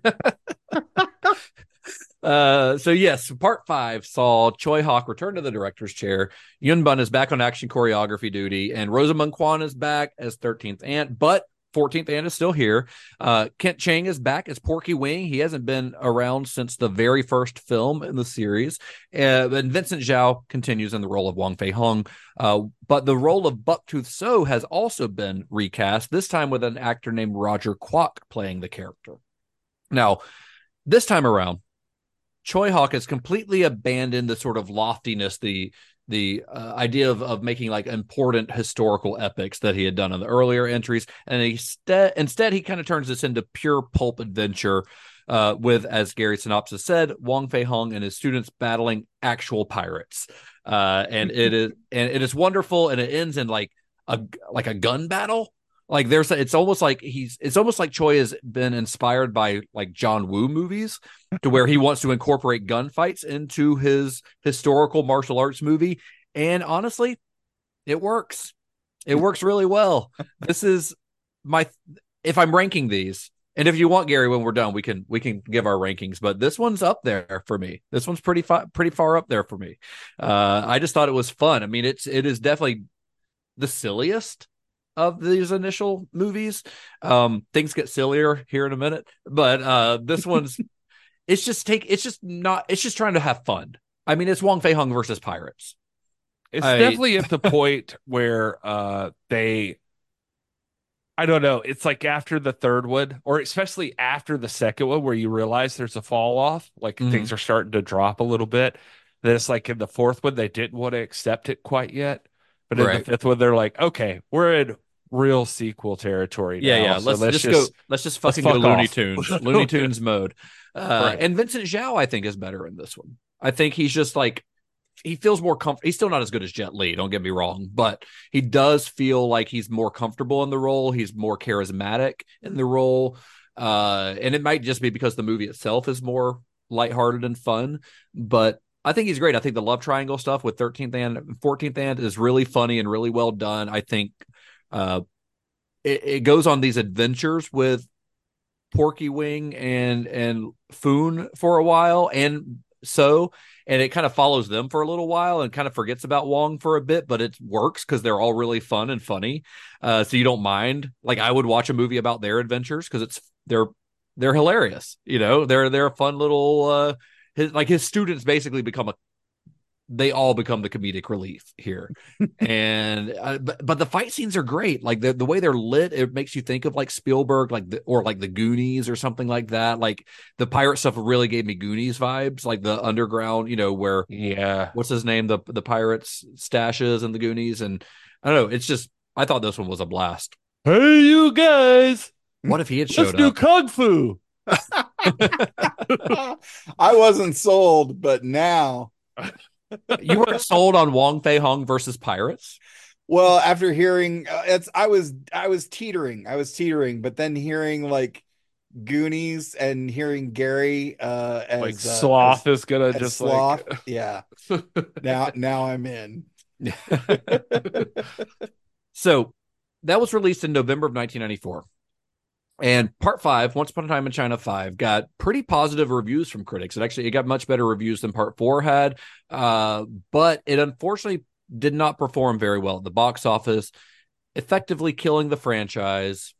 A: Uh, so yes, part five saw Tsui Hark return to the director's chair. Yuen Bun is back on action choreography duty, and Rosamund Kwan is back as 13th Aunt, but 14th Aunt is still here. Uh, Kent Cheng is back as Porky Wing. He hasn't been around since the very first film in the series. Uh, and Vincent Zhao continues in the role of Wong Fei Hung. Uh, but the role of Bucktooth So has also been recast, this time with an actor named Roger Kwok playing the character. Now, this time around, Tsui Hark has completely abandoned the sort of loftiness, the the uh, idea of, of making like important historical epics that he had done in the earlier entries, and instead instead he kind of turns this into pure pulp adventure. Uh, with, as Gary synopsis said, Wong Fei Hung and his students battling actual pirates, uh, and it is and it is wonderful, and it ends in like a like a gun battle. Like there's, it's almost like he's, it's almost like Tsui has been inspired by like John Woo movies, to where he wants to incorporate gunfights into his historical martial arts movie. And honestly, it works. It works really well. This is my if I'm ranking these, and if you want Gary, when we're done, we can we can give our rankings. But this one's up there for me. This one's pretty far pretty far up there for me. Uh, I just thought it was fun. I mean, it's it is definitely the silliest of these initial movies. Um, things get sillier here in a minute, but uh, this [LAUGHS] one's it's just take it's just not it's just trying to have fun. I mean, it's Wong Fei Hung versus pirates.
C: It's
A: I-
C: definitely at the [LAUGHS] point where uh they I don't know. It's like after the third one, or especially after the second one, where you realize there's a fall off, like
A: Mhm.
C: things are starting to drop a little bit. Then it's like in the fourth one, they didn't want to accept it quite yet. But in
A: Right.
C: the fifth one, they're like, okay, we're in real sequel territory.
A: Yeah,
C: now,
A: yeah.
C: so
A: Let's, just, go. Let's just
C: let's
A: fucking go
C: fuck
A: Looney. Tunes, [LAUGHS] Looney Tunes mode. Uh,
C: Right.
A: And Vincent Zhao, I think, is better in this one. I think he's just like he feels more comfortable. He's still not as good as Jet Li. Don't get me wrong, but he does feel like he's more comfortable in the role. He's more charismatic in the role, uh, and it might just be because the movie itself is more lighthearted and fun. But I think he's great. I think the love triangle stuff with 13th and 14th and is really funny and really well done. I think uh, it, it goes on these adventures with Porky Wing and and Foon for a while, and so and it kind of follows them for a little while and kind of forgets about Wong for a bit, but it works because they're all really fun and funny. Uh, so you don't mind. Like I would watch a movie about their adventures because it's they're they're hilarious. You know, they're they're a fun little uh his like his students basically become a they all become the comedic relief here. [LAUGHS] And uh, but, but the fight scenes are great. Like the, the way they're lit it makes you think of like spielberg like the, or like the goonies or something like that. Like the pirate stuff really gave me goonies vibes. Like the underground you know where
C: Yeah.
A: what's his name? The the pirates stashes and the goonies. And i don't know. It's just i thought this one was a blast.
C: Hey, you guys,
A: what if he had showed
C: let's
A: showed
C: do kung fu. [LAUGHS]
B: I wasn't sold, but now, [LAUGHS]
A: you weren't sold on wong fei hung versus pirates
B: well, after hearing uh, it's, I was, I was teetering, I was teetering, but then hearing like Goonies and hearing Gary uh as
C: Like
B: uh,
C: sloth is gonna
B: as, as
C: just
B: sloth,
C: like [LAUGHS]
B: yeah. [LAUGHS] Now, now I'm in. [LAUGHS]
A: so that was released in November of 1994. And part five, Once Upon a Time in China five, got pretty positive reviews from critics. It actually it got much better reviews than part four had, uh, but it unfortunately did not perform very well at the box office, effectively killing the franchise,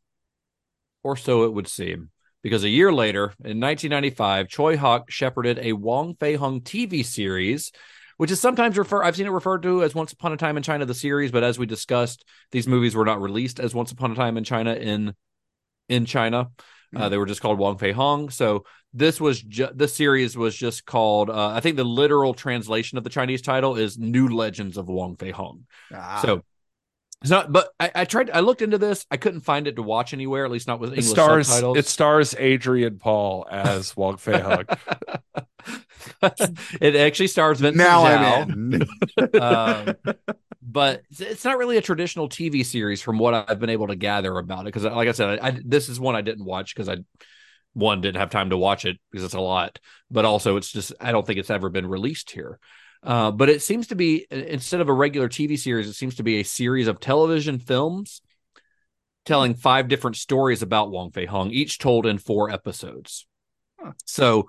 A: or so it would seem. Because a year later, in 1995, Tsui Hark shepherded a Wong Fei Hung TV series which is sometimes refer I've seen it referred to as Once Upon a Time in China the series, but as we discussed, these movies were not released as Once Upon a Time in China in in China. Uh, they were just called Wong Fei Hung. So this was ju- the series was just called. Uh, I think the literal translation of the Chinese title is New Legends of Wong Fei Hung.
B: Ah,
A: So it's not. But I, I tried. I looked into this. I couldn't find it to watch anywhere. At least not with
C: it
A: English
C: stars.
A: subtitles.
C: It stars Adrian Paul as Wong Fei Hung.
A: it actually stars Vincent
B: now
A: Zhao.
B: I'm in. [LAUGHS]
A: um, but it's- it's not really a traditional TV series from what I've been able to gather about it. Because, like I said, I, I- this is one I didn't watch because I one didn't have time to watch it because it's a lot, but also it's just I don't think it's ever been released here. Uh, but it seems to be instead of a regular TV series, it seems to be a series of television films telling five different stories about Wong Fei Hung, each told in four episodes.
B: Huh.
A: So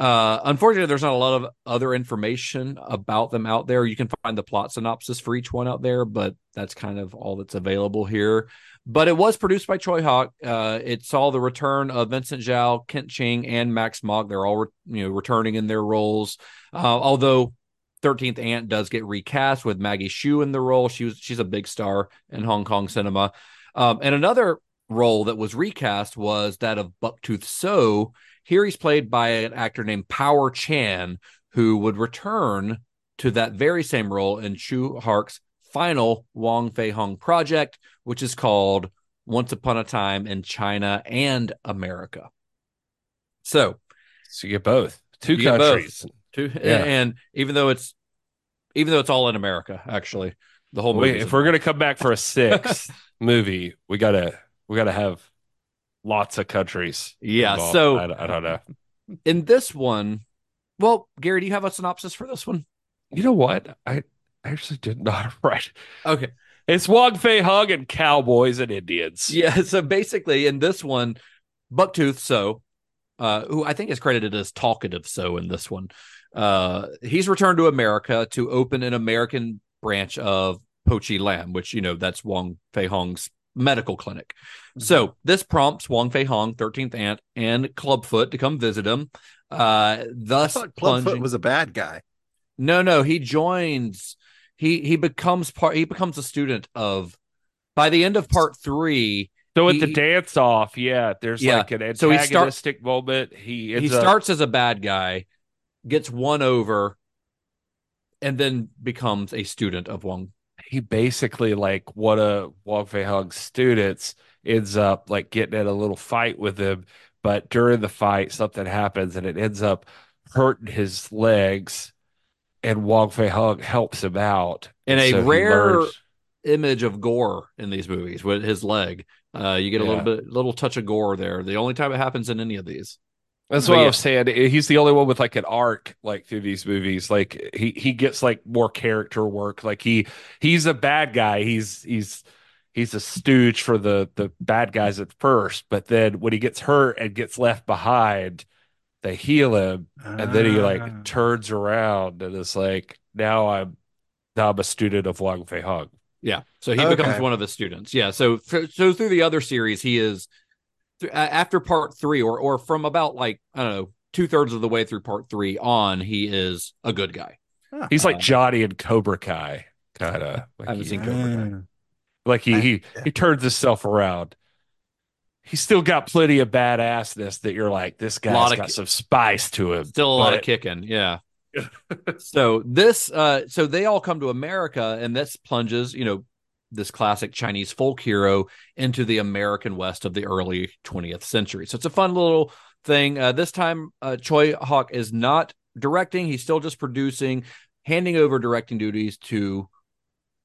A: uh, unfortunately, there's not a lot of other information about them out there. You can find the plot synopsis for each one out there, but that's kind of all that's available here. But it was produced by Tsui Hark. Uh, it saw the return of Vincent Zhao, Kent Cheng, and Max Mok. They're all re- you know returning in their roles. Uh, although 13th Aunt does get recast with Maggie Shiu in the role. She was she's a big star in Hong Kong cinema. Um, and another role that was recast was that of Bucktooth So. Here he's played by an actor named Power Chan, who would return to that very same role in Tsui Hark's final Wong Fei Hung project, which is called Once Upon a Time in China and America. So,
C: So you get both. Two
A: You get both.
C: Countries.
A: to,
C: Yeah.
A: and even though it's even though it's all in America, actually, the whole movie.
C: If we're gonna come back for a sixth [LAUGHS] movie, we gotta we gotta have lots of countries.
A: Yeah,
C: involved.
A: so-
C: I, I don't know.
A: in this one, well, Gary, do you have a synopsis for this one?
C: You know what? I actually did not [LAUGHS] write.
A: Okay.
C: It's Wong Fei Hung and cowboys and Indians.
A: Yeah. [LAUGHS] So basically, in this one, Bucktooth So, uh, who I think is credited as talkative So in this one, uh, he's returned to America to open an American branch of Po Chi Lam, which you know that's Wong Fei Hung's medical clinic. So this prompts Wong Fei Hung, 13th Aunt, and Clubfoot to come visit him. Uh,
B: I
A: thus
B: Clubfoot
A: plunging-
B: was a bad guy.
A: No, no, he joins. he he becomes part he becomes a student of by the end of part three
C: So at
A: He-
C: the dance off, yeah, there's
A: Yeah.
C: like an
A: So he start-
C: antagonistic moment. He
A: he
C: up-
A: starts as a bad guy gets won over and then becomes a student of Wong.
C: He basically like what a Wong Fei Hung's students ends up like getting in a little fight with him, but during the fight something happens and it ends up hurting his legs, and Wong Fei Hung helps him out.
A: And
C: And
A: a
C: so
A: rare- image of gore in these movies with his leg. Uh you get a little bit little touch of gore there. The only time it happens in any of these
C: That's
A: But
C: what I
A: yeah.
C: was saying. He's the only one with like an arc like through these movies. Like he he gets like more character work. Like he he's a bad guy. He's he's he's a stooge for the the bad guys at first, but then when he gets hurt and gets left behind, they heal him, and then he
B: Ah.
C: like turns around and is like, now I'm now I'm a student of Wong Fei Hung.
A: Yeah. So he
B: Okay.
A: becomes one of the students. Yeah. So so through the other series, he is th- after part three, or or from about like I don't know two thirds of the way through part three on, he is a good guy.
C: He's like Johnny and Cobra Kai, kind of.
A: I haven't
C: Like,
A: seen
C: he,
A: Cobra Kai.
C: like he
B: I-
C: he he turns himself around. He's still got plenty of badassness that you're like, this guy's
A: Lot of
C: got
A: ki-
C: some spice to him.
A: Still a lot of kicking. Yeah. [LAUGHS] so this uh so they all come to America and this plunges, you know, this classic Chinese folk hero into the American West of the early 20th century. So it's a fun little thing. Uh, this time, uh, Tsui Hark is not directing; he's still just producing, handing over directing duties to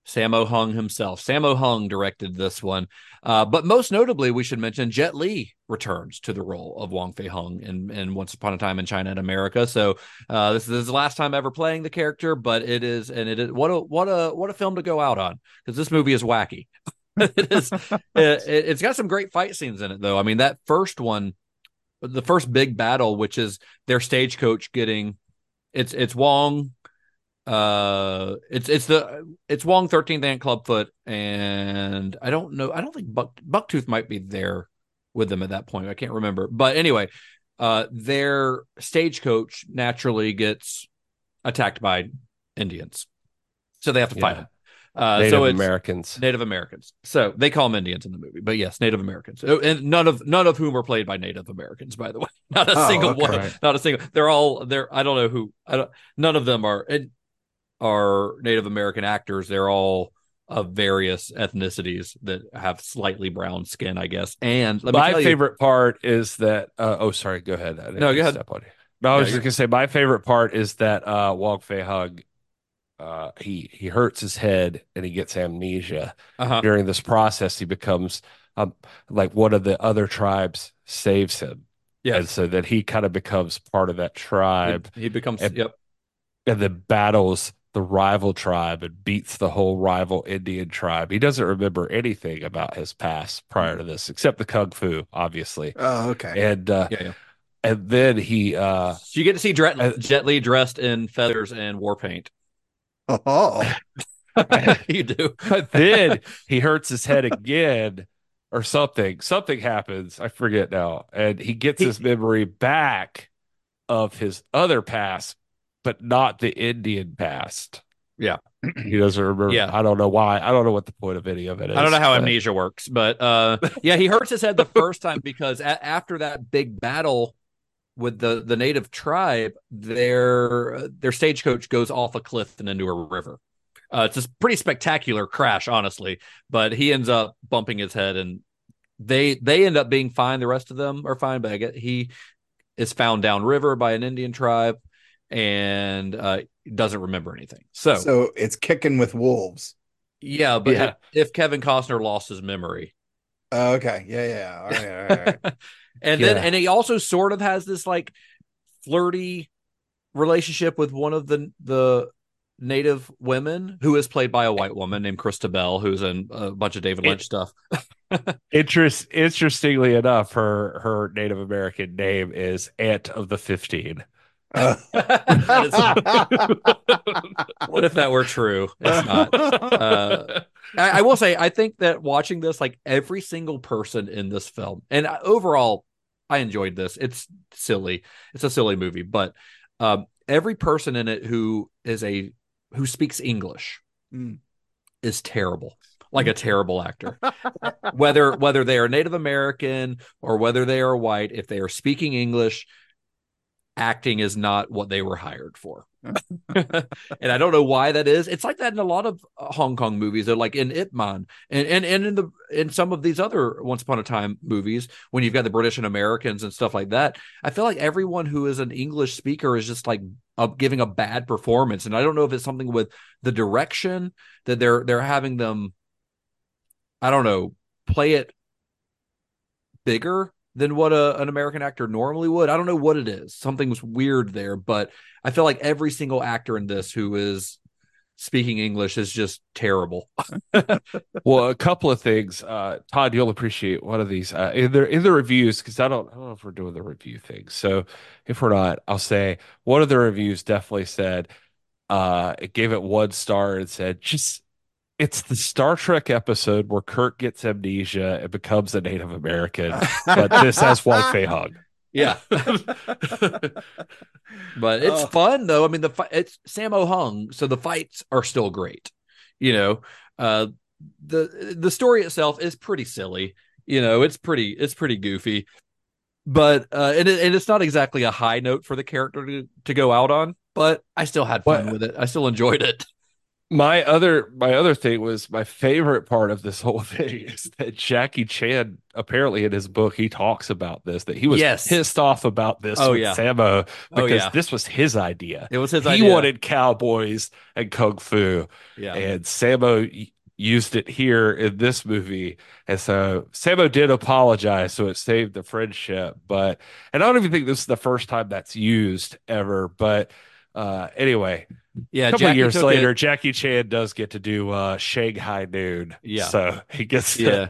A: Sammo Hung himself. Sammo Hung directed this one, uh, but most notably, we should mention Jet Li returns to the role of Wong Fei Hung in, in Once Upon a Time in China and America. So uh, this is his last time ever playing the character, but it is, and it is what a what a what a film to go out on because this movie is wacky. [LAUGHS] it is. [LAUGHS] It, it's got some great fight scenes in it, though. I mean, that first one, the first big battle, which is their stagecoach getting, it's it's Wong. Uh, it's it's the it's Wong 13th Aunt Clubfoot, and I don't know. I don't think Buck Bucktooth might be there with them at that point. I can't remember, but anyway, uh, their stagecoach naturally gets attacked by Indians, so they have to fight them. Uh,
C: Native
A: so it's
C: Americans.
A: Native Americans. So they call them Indians in the movie, but yes, Native Americans, Oh, and none of none of whom are played by Native Americans, by the way. [LAUGHS] Not a
B: Oh,
A: single
B: okay.
A: one.
C: Right.
A: Not a single. They're all. They're. I don't know who. I don't. None of them are. and Are Native American actors? They're all of various ethnicities that have slightly brown skin, I guess. And let me
C: my
A: tell you-
C: favorite part is that. Uh, oh, sorry. Go ahead.
A: No, go ahead.
C: Step on. No, I was
A: Yeah,
C: just gonna say my favorite part is that uh, Wong Fei Hung. Uh, he he hurts his head and he gets amnesia.
A: uh-huh.
C: during this process he becomes um like one of the other tribes saves him
A: Yes.
C: and so that he kind of becomes part of that tribe
A: He, he becomes.
C: And-
A: yep.
C: and then battles the rival tribe and beats the whole rival Indian tribe. He doesn't remember anything about his past prior to this, except the kung fu, obviously.
B: Oh, okay.
C: And uh,
A: Yeah. Yeah.
C: and then he uh,
A: So you get to see Jet,
C: Uh,
A: Jet Li dressed in feathers and war paint.
B: Oh, [LAUGHS]
A: you do.
C: but then he hurts his head again or something. Something happens. I forget now. And he gets
A: He-
C: his memory back of his other past, but not the Indian past.
A: Yeah. [CLEARS THROAT]
C: He doesn't remember.
A: Yeah.
C: I don't know why. I don't know what the point of any of it is.
A: I don't know how
C: but-
A: amnesia works, but uh, [LAUGHS] yeah, he hurts his head the first time because a- after that big battle with the the native tribe, their their stagecoach goes off a cliff and into a river. Uh, it's a pretty spectacular crash, honestly, but he ends up bumping his head, and they they end up being fine. The rest of them are fine, but I get he is found downriver by an Indian tribe and uh, doesn't remember anything. So,
B: so it's kicking with wolves.
A: yeah, but
C: Yeah.
A: If, if Kevin Costner lost his memory,
B: Oh, okay. Yeah, yeah. All right, all right, all right. [LAUGHS]
A: and then
C: Yeah.
A: and he also sort of has this like flirty relationship with one of the the native women who is played by a white woman named Chrysta Bell, who's in a bunch of David
C: It-
A: Lynch stuff. [LAUGHS]
C: Interest, interestingly enough, her her Native American name is Aunt of the Fifteen.
B: Uh, [LAUGHS]
A: what if that were true? It's not. Uh, I, I will say, I think that watching this, like every single person in this film, and overall, I enjoyed this. It's silly. It's a silly movie, but um, every person in it who is a who speaks English,
B: Mm.
A: is terrible. Like a terrible actor. [LAUGHS] whether whether they are Native American or whether they are white, if they are speaking English, acting is not what they were hired for. [LAUGHS] [LAUGHS] and I don't know why that is. It's like that in a lot of uh, Hong Kong movies. They're like in Ip Man and, and and in the in some of these other Once Upon a Time movies when you've got the British and Americans and stuff like that. I feel like everyone who is an English speaker is just like uh, giving a bad performance, and I don't know if it's something with the direction that they're they're having them. I don't know, play it bigger than what a, an American actor normally would. I don't know what it is. Something's weird there, but I feel like every single actor in this who is speaking English is just terrible. [LAUGHS]
C: well, a couple of things. Uh, Todd, you'll appreciate one of these uh, in the in the reviews because I don't I don't know if we're doing the review thing. So if we're not, I'll say one of the reviews definitely said uh, it gave it one star and said just it's the Star Trek episode where Kirk gets amnesia and becomes a Native American, but this has Wong Fei Hung. [LAUGHS]
A: Yeah, [LAUGHS] but it's
B: Oh.
A: fun though. I mean, the fi- it's Sammo Hung, so the fights are still great. You know, uh, the the story itself is pretty silly. You know, it's pretty it's pretty goofy, but uh, and, it, and it's not exactly a high note for the character to, to go out on. But I still had fun
C: What-
A: with it. I still enjoyed it.
C: My other my other thing was my favorite part of this whole [LAUGHS] thing is that Jackie Chan apparently in his book he talks about this that he was
A: Yes.
C: pissed off about this
A: Oh,
C: with
A: yeah.
C: Sammo
A: Oh,
C: because
A: yeah.
C: this was his idea.
A: It was his
C: he
A: idea.
C: wanted cowboys and kung fu,
A: yeah,
C: and Sammo used it here in this movie. And so Sammo did apologize, so it saved the friendship. But and I don't even think this is the first time that's used ever. But uh, anyway,
A: yeah.
C: a couple
A: Jackie
C: years later,
A: it-
C: Jackie Chan does get to do uh, Shanghai Noon.
A: Yeah.
C: So he gets to,
A: yeah.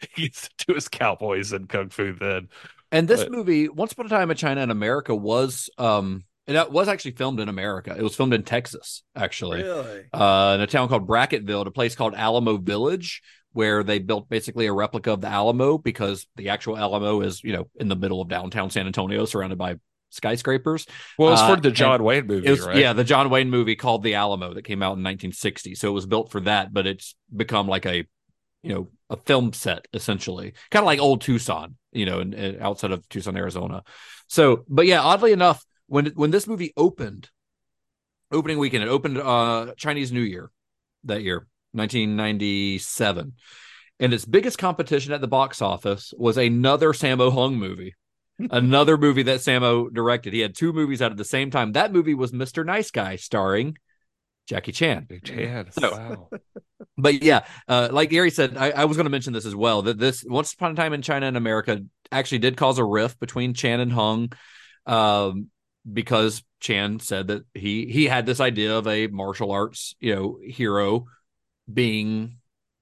A: [LAUGHS]
C: he gets to do his cowboys and kung fu then.
A: And this
C: But-
A: movie, Once Upon a Time in China and America, was um it was actually filmed in America. It was filmed in Texas, actually,
B: Really?
A: uh, in a town called Brackettville, a place called Alamo Village, where they built basically a replica of the Alamo because the actual Alamo is, you know, in the middle of downtown San Antonio, surrounded by skyscrapers.
C: Well, it's
A: Uh,
C: for the John Wayne movie,
A: was,
C: right?
A: yeah, the John Wayne movie called The Alamo that came out in 1960. So it was built for that, but it's become like a, you know, a film set essentially, kind of like old Tucson, you know, in, in- outside of Tucson, Arizona. So, but yeah, oddly enough, when when this movie opened, opening weekend, it opened uh Chinese New Year that year, 1997, and its biggest competition at the box office was another Sammo Hung movie another movie that Sammo directed. He had two movies out at the same time. That movie was Mr. Nice Guy, starring Jackie Chan.
C: Jackie Chan.
A: So-
C: wow.
A: But yeah, uh, like Gary said, I, I was going to mention this as well. That this Once Upon a Time in China and America actually did cause a rift between Chan and Hung, um, because Chan said that he he had this idea of a martial arts you know hero being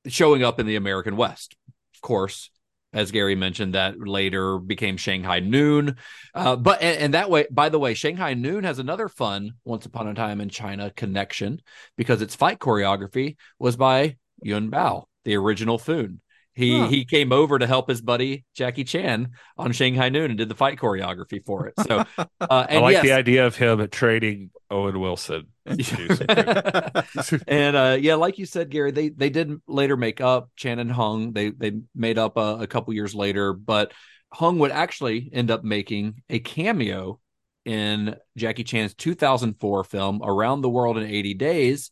A: showing up in the American West. Of course, as Gary mentioned, that later became Shanghai Noon. Uh, but and, and that way, by the way, Shanghai Noon has another fun Once Upon a Time in China connection because its fight choreography was by Yuen Biao, the original Foon. He
B: Huh.
A: he came over to help his buddy Jackie Chan on Shanghai Noon and did the fight choreography for it. So [LAUGHS] uh,
C: I like
A: yes,
C: the idea of him trading Owen Wilson. to [LAUGHS] [LAUGHS]
A: and uh, yeah, like you said, Gary, they they did later make up Chan and Hung. They they made up uh, a couple years later, but Hung would actually end up making a cameo in Jackie Chan's 2004 film Around the World in 80 Days,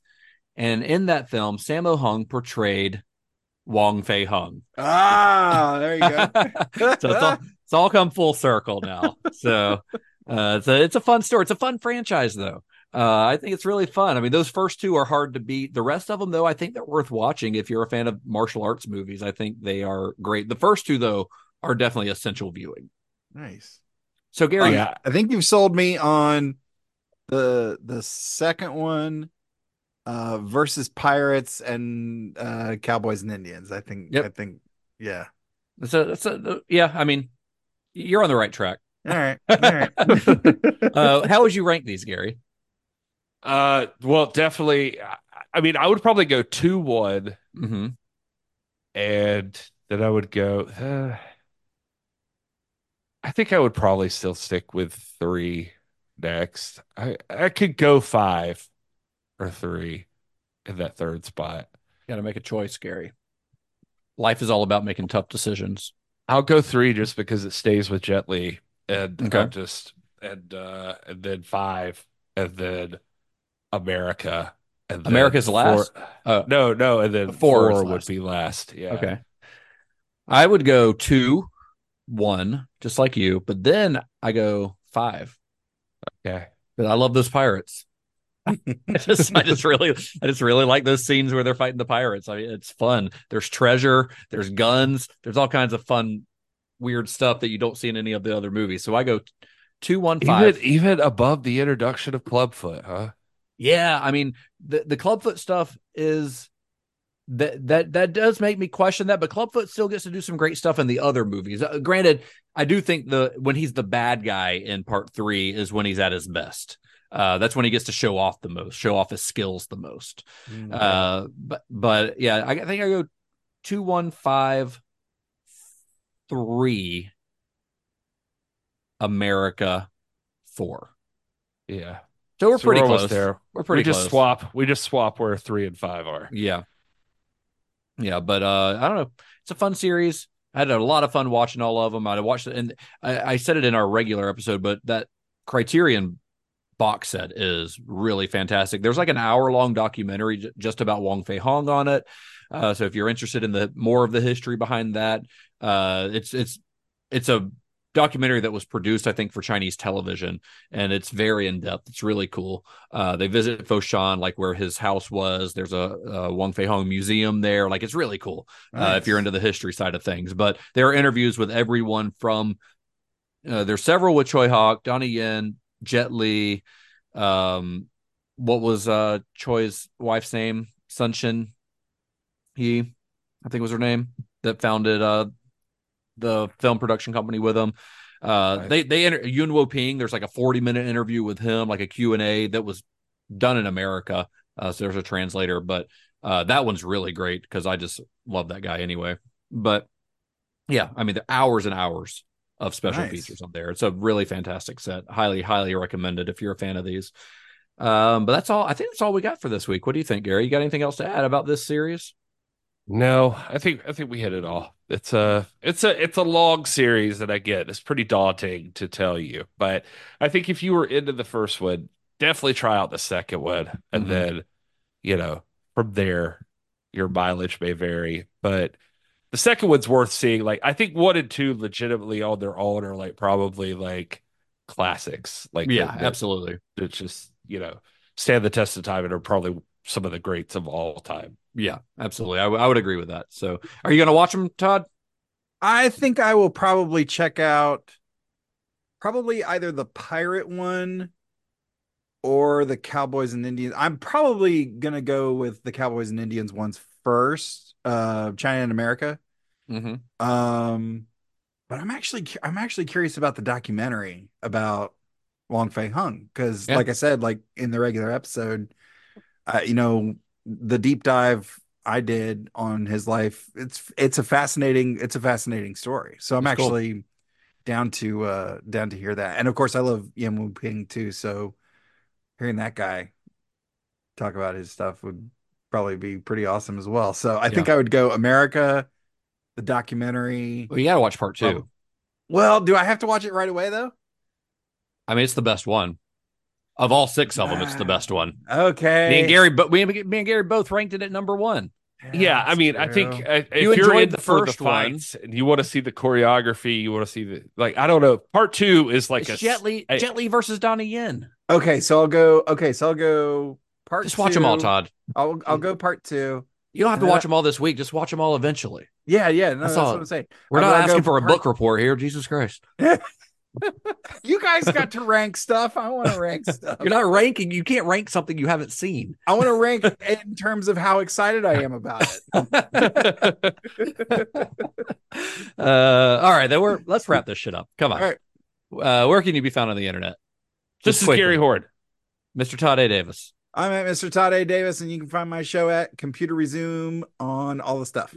A: and in that film, Sammo Hung portrayed Wong Fei Hung.
B: ah, there you go. [LAUGHS]
A: so it's all, it's all come full circle now. So uh, it's a it's a fun story. It's a fun franchise though. Uh, I think it's really fun. I mean, those first two are hard to beat. The rest of them, though, I think they're worth watching if you're a fan of martial arts movies. I think they are great. The first two, though, are definitely essential viewing.
B: nice.
A: So, Gary,
C: yeah.
B: I think you've sold me on the the second one uh versus pirates and uh cowboys and Indians. I think
A: Yep.
B: I think yeah.
A: that's a, that's a, yeah. I mean, you're on the right track.
B: All right. [LAUGHS] All right.
A: Uh, how would you rank these, Gary?
C: Uh, well, definitely. I- I mean, I would probably go two one,
A: hmm
C: and then I would go. Uh, I think I would probably still stick with three next. I I could go five or three. in that third spot.
A: Got to make a choice, Gary. Life is all about making tough decisions.
C: I'll go three just because it stays with Jet Li, and
A: Okay.
C: Just and uh and then five, and then America, and then
A: America's last?
C: four-
A: Uh,
C: no, no, and then
A: Four
C: four, would
A: last.
C: be last. Yeah.
A: Okay. I would go two, one, just like you, but then I go five.
C: Okay.
A: But I love those pirates. I just, I just really, I just really like those scenes where they're fighting the pirates. I mean, it's fun. There's treasure, there's guns, there's all kinds of fun, weird stuff that you don't see in any of the other movies. So I go two, one, five.
C: Even even above the introduction of Clubfoot, huh?
A: Yeah, I mean the the Clubfoot stuff is that that that does make me question that, but Clubfoot still gets to do some great stuff in the other movies. Uh, granted, I do think the when he's the bad guy in part three is when he's at his best. Uh, that's when he gets to show off the most, show off his skills the most. Uh, but but yeah, I, I think I go two one five three America four.
C: Yeah.
A: So we're
C: So
A: pretty
C: almost
A: close.
C: there.
A: We're pretty
C: we just
A: close.
C: swap. We just swap where three and five are.
A: Yeah. Yeah, but uh I don't know. It's a fun series. I had a lot of fun watching all of them. I watched it and I, I said it in our regular episode, but that Criterion box set is really fantastic. There's like an hour long documentary j- just about Wong Fei Hung on it. Uh, so if you're interested in the more of the history behind that, uh, it's it's it's a documentary that was produced, I think, for Chinese television, and it's very in depth. It's really cool. Uh, they visit Foshan, like where his house was. There's a, a Wong Fei Hung museum there. Like it's really cool uh, if you're into the history side of things. But there are interviews with everyone from. Uh, there's several with Tsui Hark, Donnie Yen, Jet Li. Um, what was uh Tsui's wife's name? Sunshin. He, I think was her name that founded uh the film production company with him. Uh,
C: Nice.
A: they they inter- Yuen Woo-ping. There's like a 40 minute interview with him, like a Q and A that was done in America. Uh, so there's a translator, but uh, that one's really great because I just love that guy anyway. But yeah, I mean, the hours and hours of special
B: Nice.
A: features on there. It's a really fantastic set. Highly, highly recommended if you're a fan of these. Um, but that's all. I think that's all we got for this week. What do you think, Gary? You got anything else to add about this series?
C: No, I think I think we hit it all. It's a it's a it's a long series that I get. It's pretty daunting to tell you, but I think if you were into the first one, definitely try out the second one, and
A: Mhm.
C: then you know from there your mileage may vary. But the second one's worth seeing. Like I think one and two legitimately on their own are like probably like classics. Like
A: Yeah,
C: that- that-
A: absolutely.
C: It's just you know stand the test of time and are probably some of the greats of all time.
A: Yeah, absolutely. I, w- I would agree with that. So, are you going to watch them, Todd?
B: I think I will probably check out probably either the pirate one or the Cowboys and Indians. I'm probably gonna go with the Cowboys and Indians ones first, uh, China and America.
A: Mm-hmm.
B: Um, but I'm actually I'm actually curious about the documentary about Wong Fei Hung because,
A: Yeah.
B: like I said, like in the regular episode, uh, you know, the deep dive I did on his life. It's it's a fascinating it's a fascinating story. So I'm
A: That's cool.
B: actually down to uh down to hear that. And of course, I love Yuen Woo-ping too. So hearing that guy talk about his stuff would probably be pretty awesome as well. So I think I would go America, the documentary.
A: Well, you got to watch part two.
B: Oh. Well, do I have to watch it right away though?
A: I mean, it's the best one of all six of them. It's the best one.
B: Okay.
A: Me and Gary, but me, and- me and Gary both ranked it at number one.
C: Yeah, I
B: that's
C: mean, I think uh, if
A: You
C: you're
A: enjoyed
C: in
A: the
C: for the
A: first one.
C: and you want to see the choreography, you want to see the like. I don't know. Part two is like
A: it's
C: a
A: Jet Li,
C: I-
A: Jet Li versus Donnie Yen.
B: Okay, so I'll go. Okay, so I'll go part.
A: Just watch them all. Todd.
B: I'll I'll go part two.
A: You don't have to watch them all this week. Just watch them all eventually.
B: Yeah, yeah. No,
A: That's
B: that's,
A: all.
B: what I'm saying.
A: We're
B: I'll
A: not asking for a
B: part-
A: book report here. Jesus Christ. [LAUGHS] [LAUGHS]
B: You guys got to rank stuff. I want to rank stuff.
A: You're not ranking. You can't rank something you haven't seen.
B: I want to rank in terms of how excited I am about it. [LAUGHS]
A: uh, all right, then we're let's wrap this shit up. Come on.
B: All right.
A: Uh, where can you be found on the internet?
C: this
A: Just
C: is
A: quickly.
C: Gary Horne.
A: Mr. Todd A. Davis.
B: I'm at Mr. Todd A. Davis, and you can find my show at Computer Resume on all the stuff.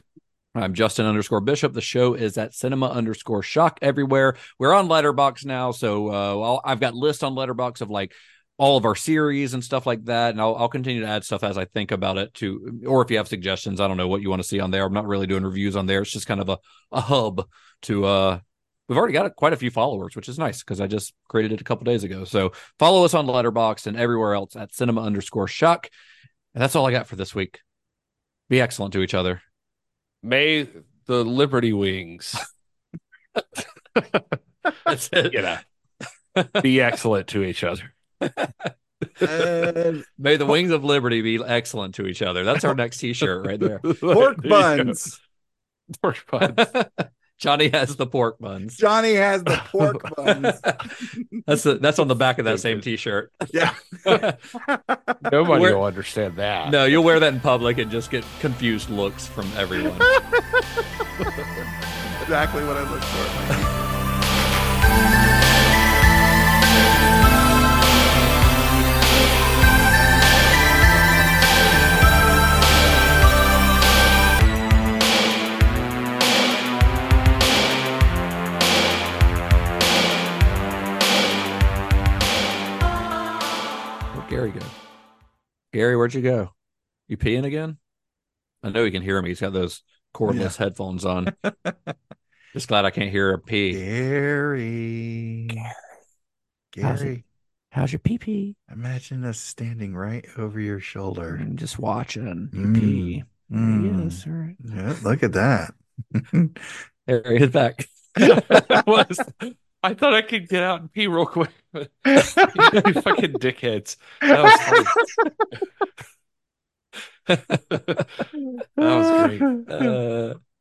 A: I'm Justin underscore Bishop. The show is at cinema underscore shock everywhere. We're on Letterboxd now, so uh, I've got lists on Letterboxd of like all of our series and stuff like that. And I'll, I'll continue to add stuff as I think about it to, or if you have suggestions, I don't know what you want to see on there. I'm not really doing reviews on there. It's just kind of a, a hub to, uh, we've already got quite a few followers, which is nice because I just created it a couple days ago. So follow us on Letterboxd and everywhere else at cinema underscore shock. And that's all I got for this week. Be excellent to each other.
C: May the Liberty Wings, [LAUGHS]
A: That's it.
C: you know, be excellent to each other.
B: And
A: May the wings of liberty be excellent to each other. That's our next t-shirt right there.
B: pork
C: There you go.
B: buns.
C: Pork buns. [LAUGHS]
A: Johnny has the pork buns.
B: Johnny has the pork [LAUGHS] buns.
A: that's the, that's on the back of that same t-shirt.
B: Yeah. [LAUGHS]
C: Nobody
A: Where-
C: will understand that.
A: no, you'll wear that in public and just get confused looks from everyone. [LAUGHS]
B: exactly what I look for.
A: Gary go? Gary, where'd you go? You peeing again? I know you can hear me. He's got those cordless headphones on. [LAUGHS] Just glad I can't hear a pee.
B: Gary.
A: How's it?
B: Gary.
A: How's your pee pee?
B: Imagine us standing right over your shoulder.
A: And just watching
B: you pee. Mm.
A: sir.
B: Yeah, look at that. [LAUGHS]
A: There he is back. [LAUGHS]
C: was, I thought I could get out and pee real quick. [LAUGHS] [LAUGHS] you fucking dickheads. That was [LAUGHS] that was great.
A: Uh,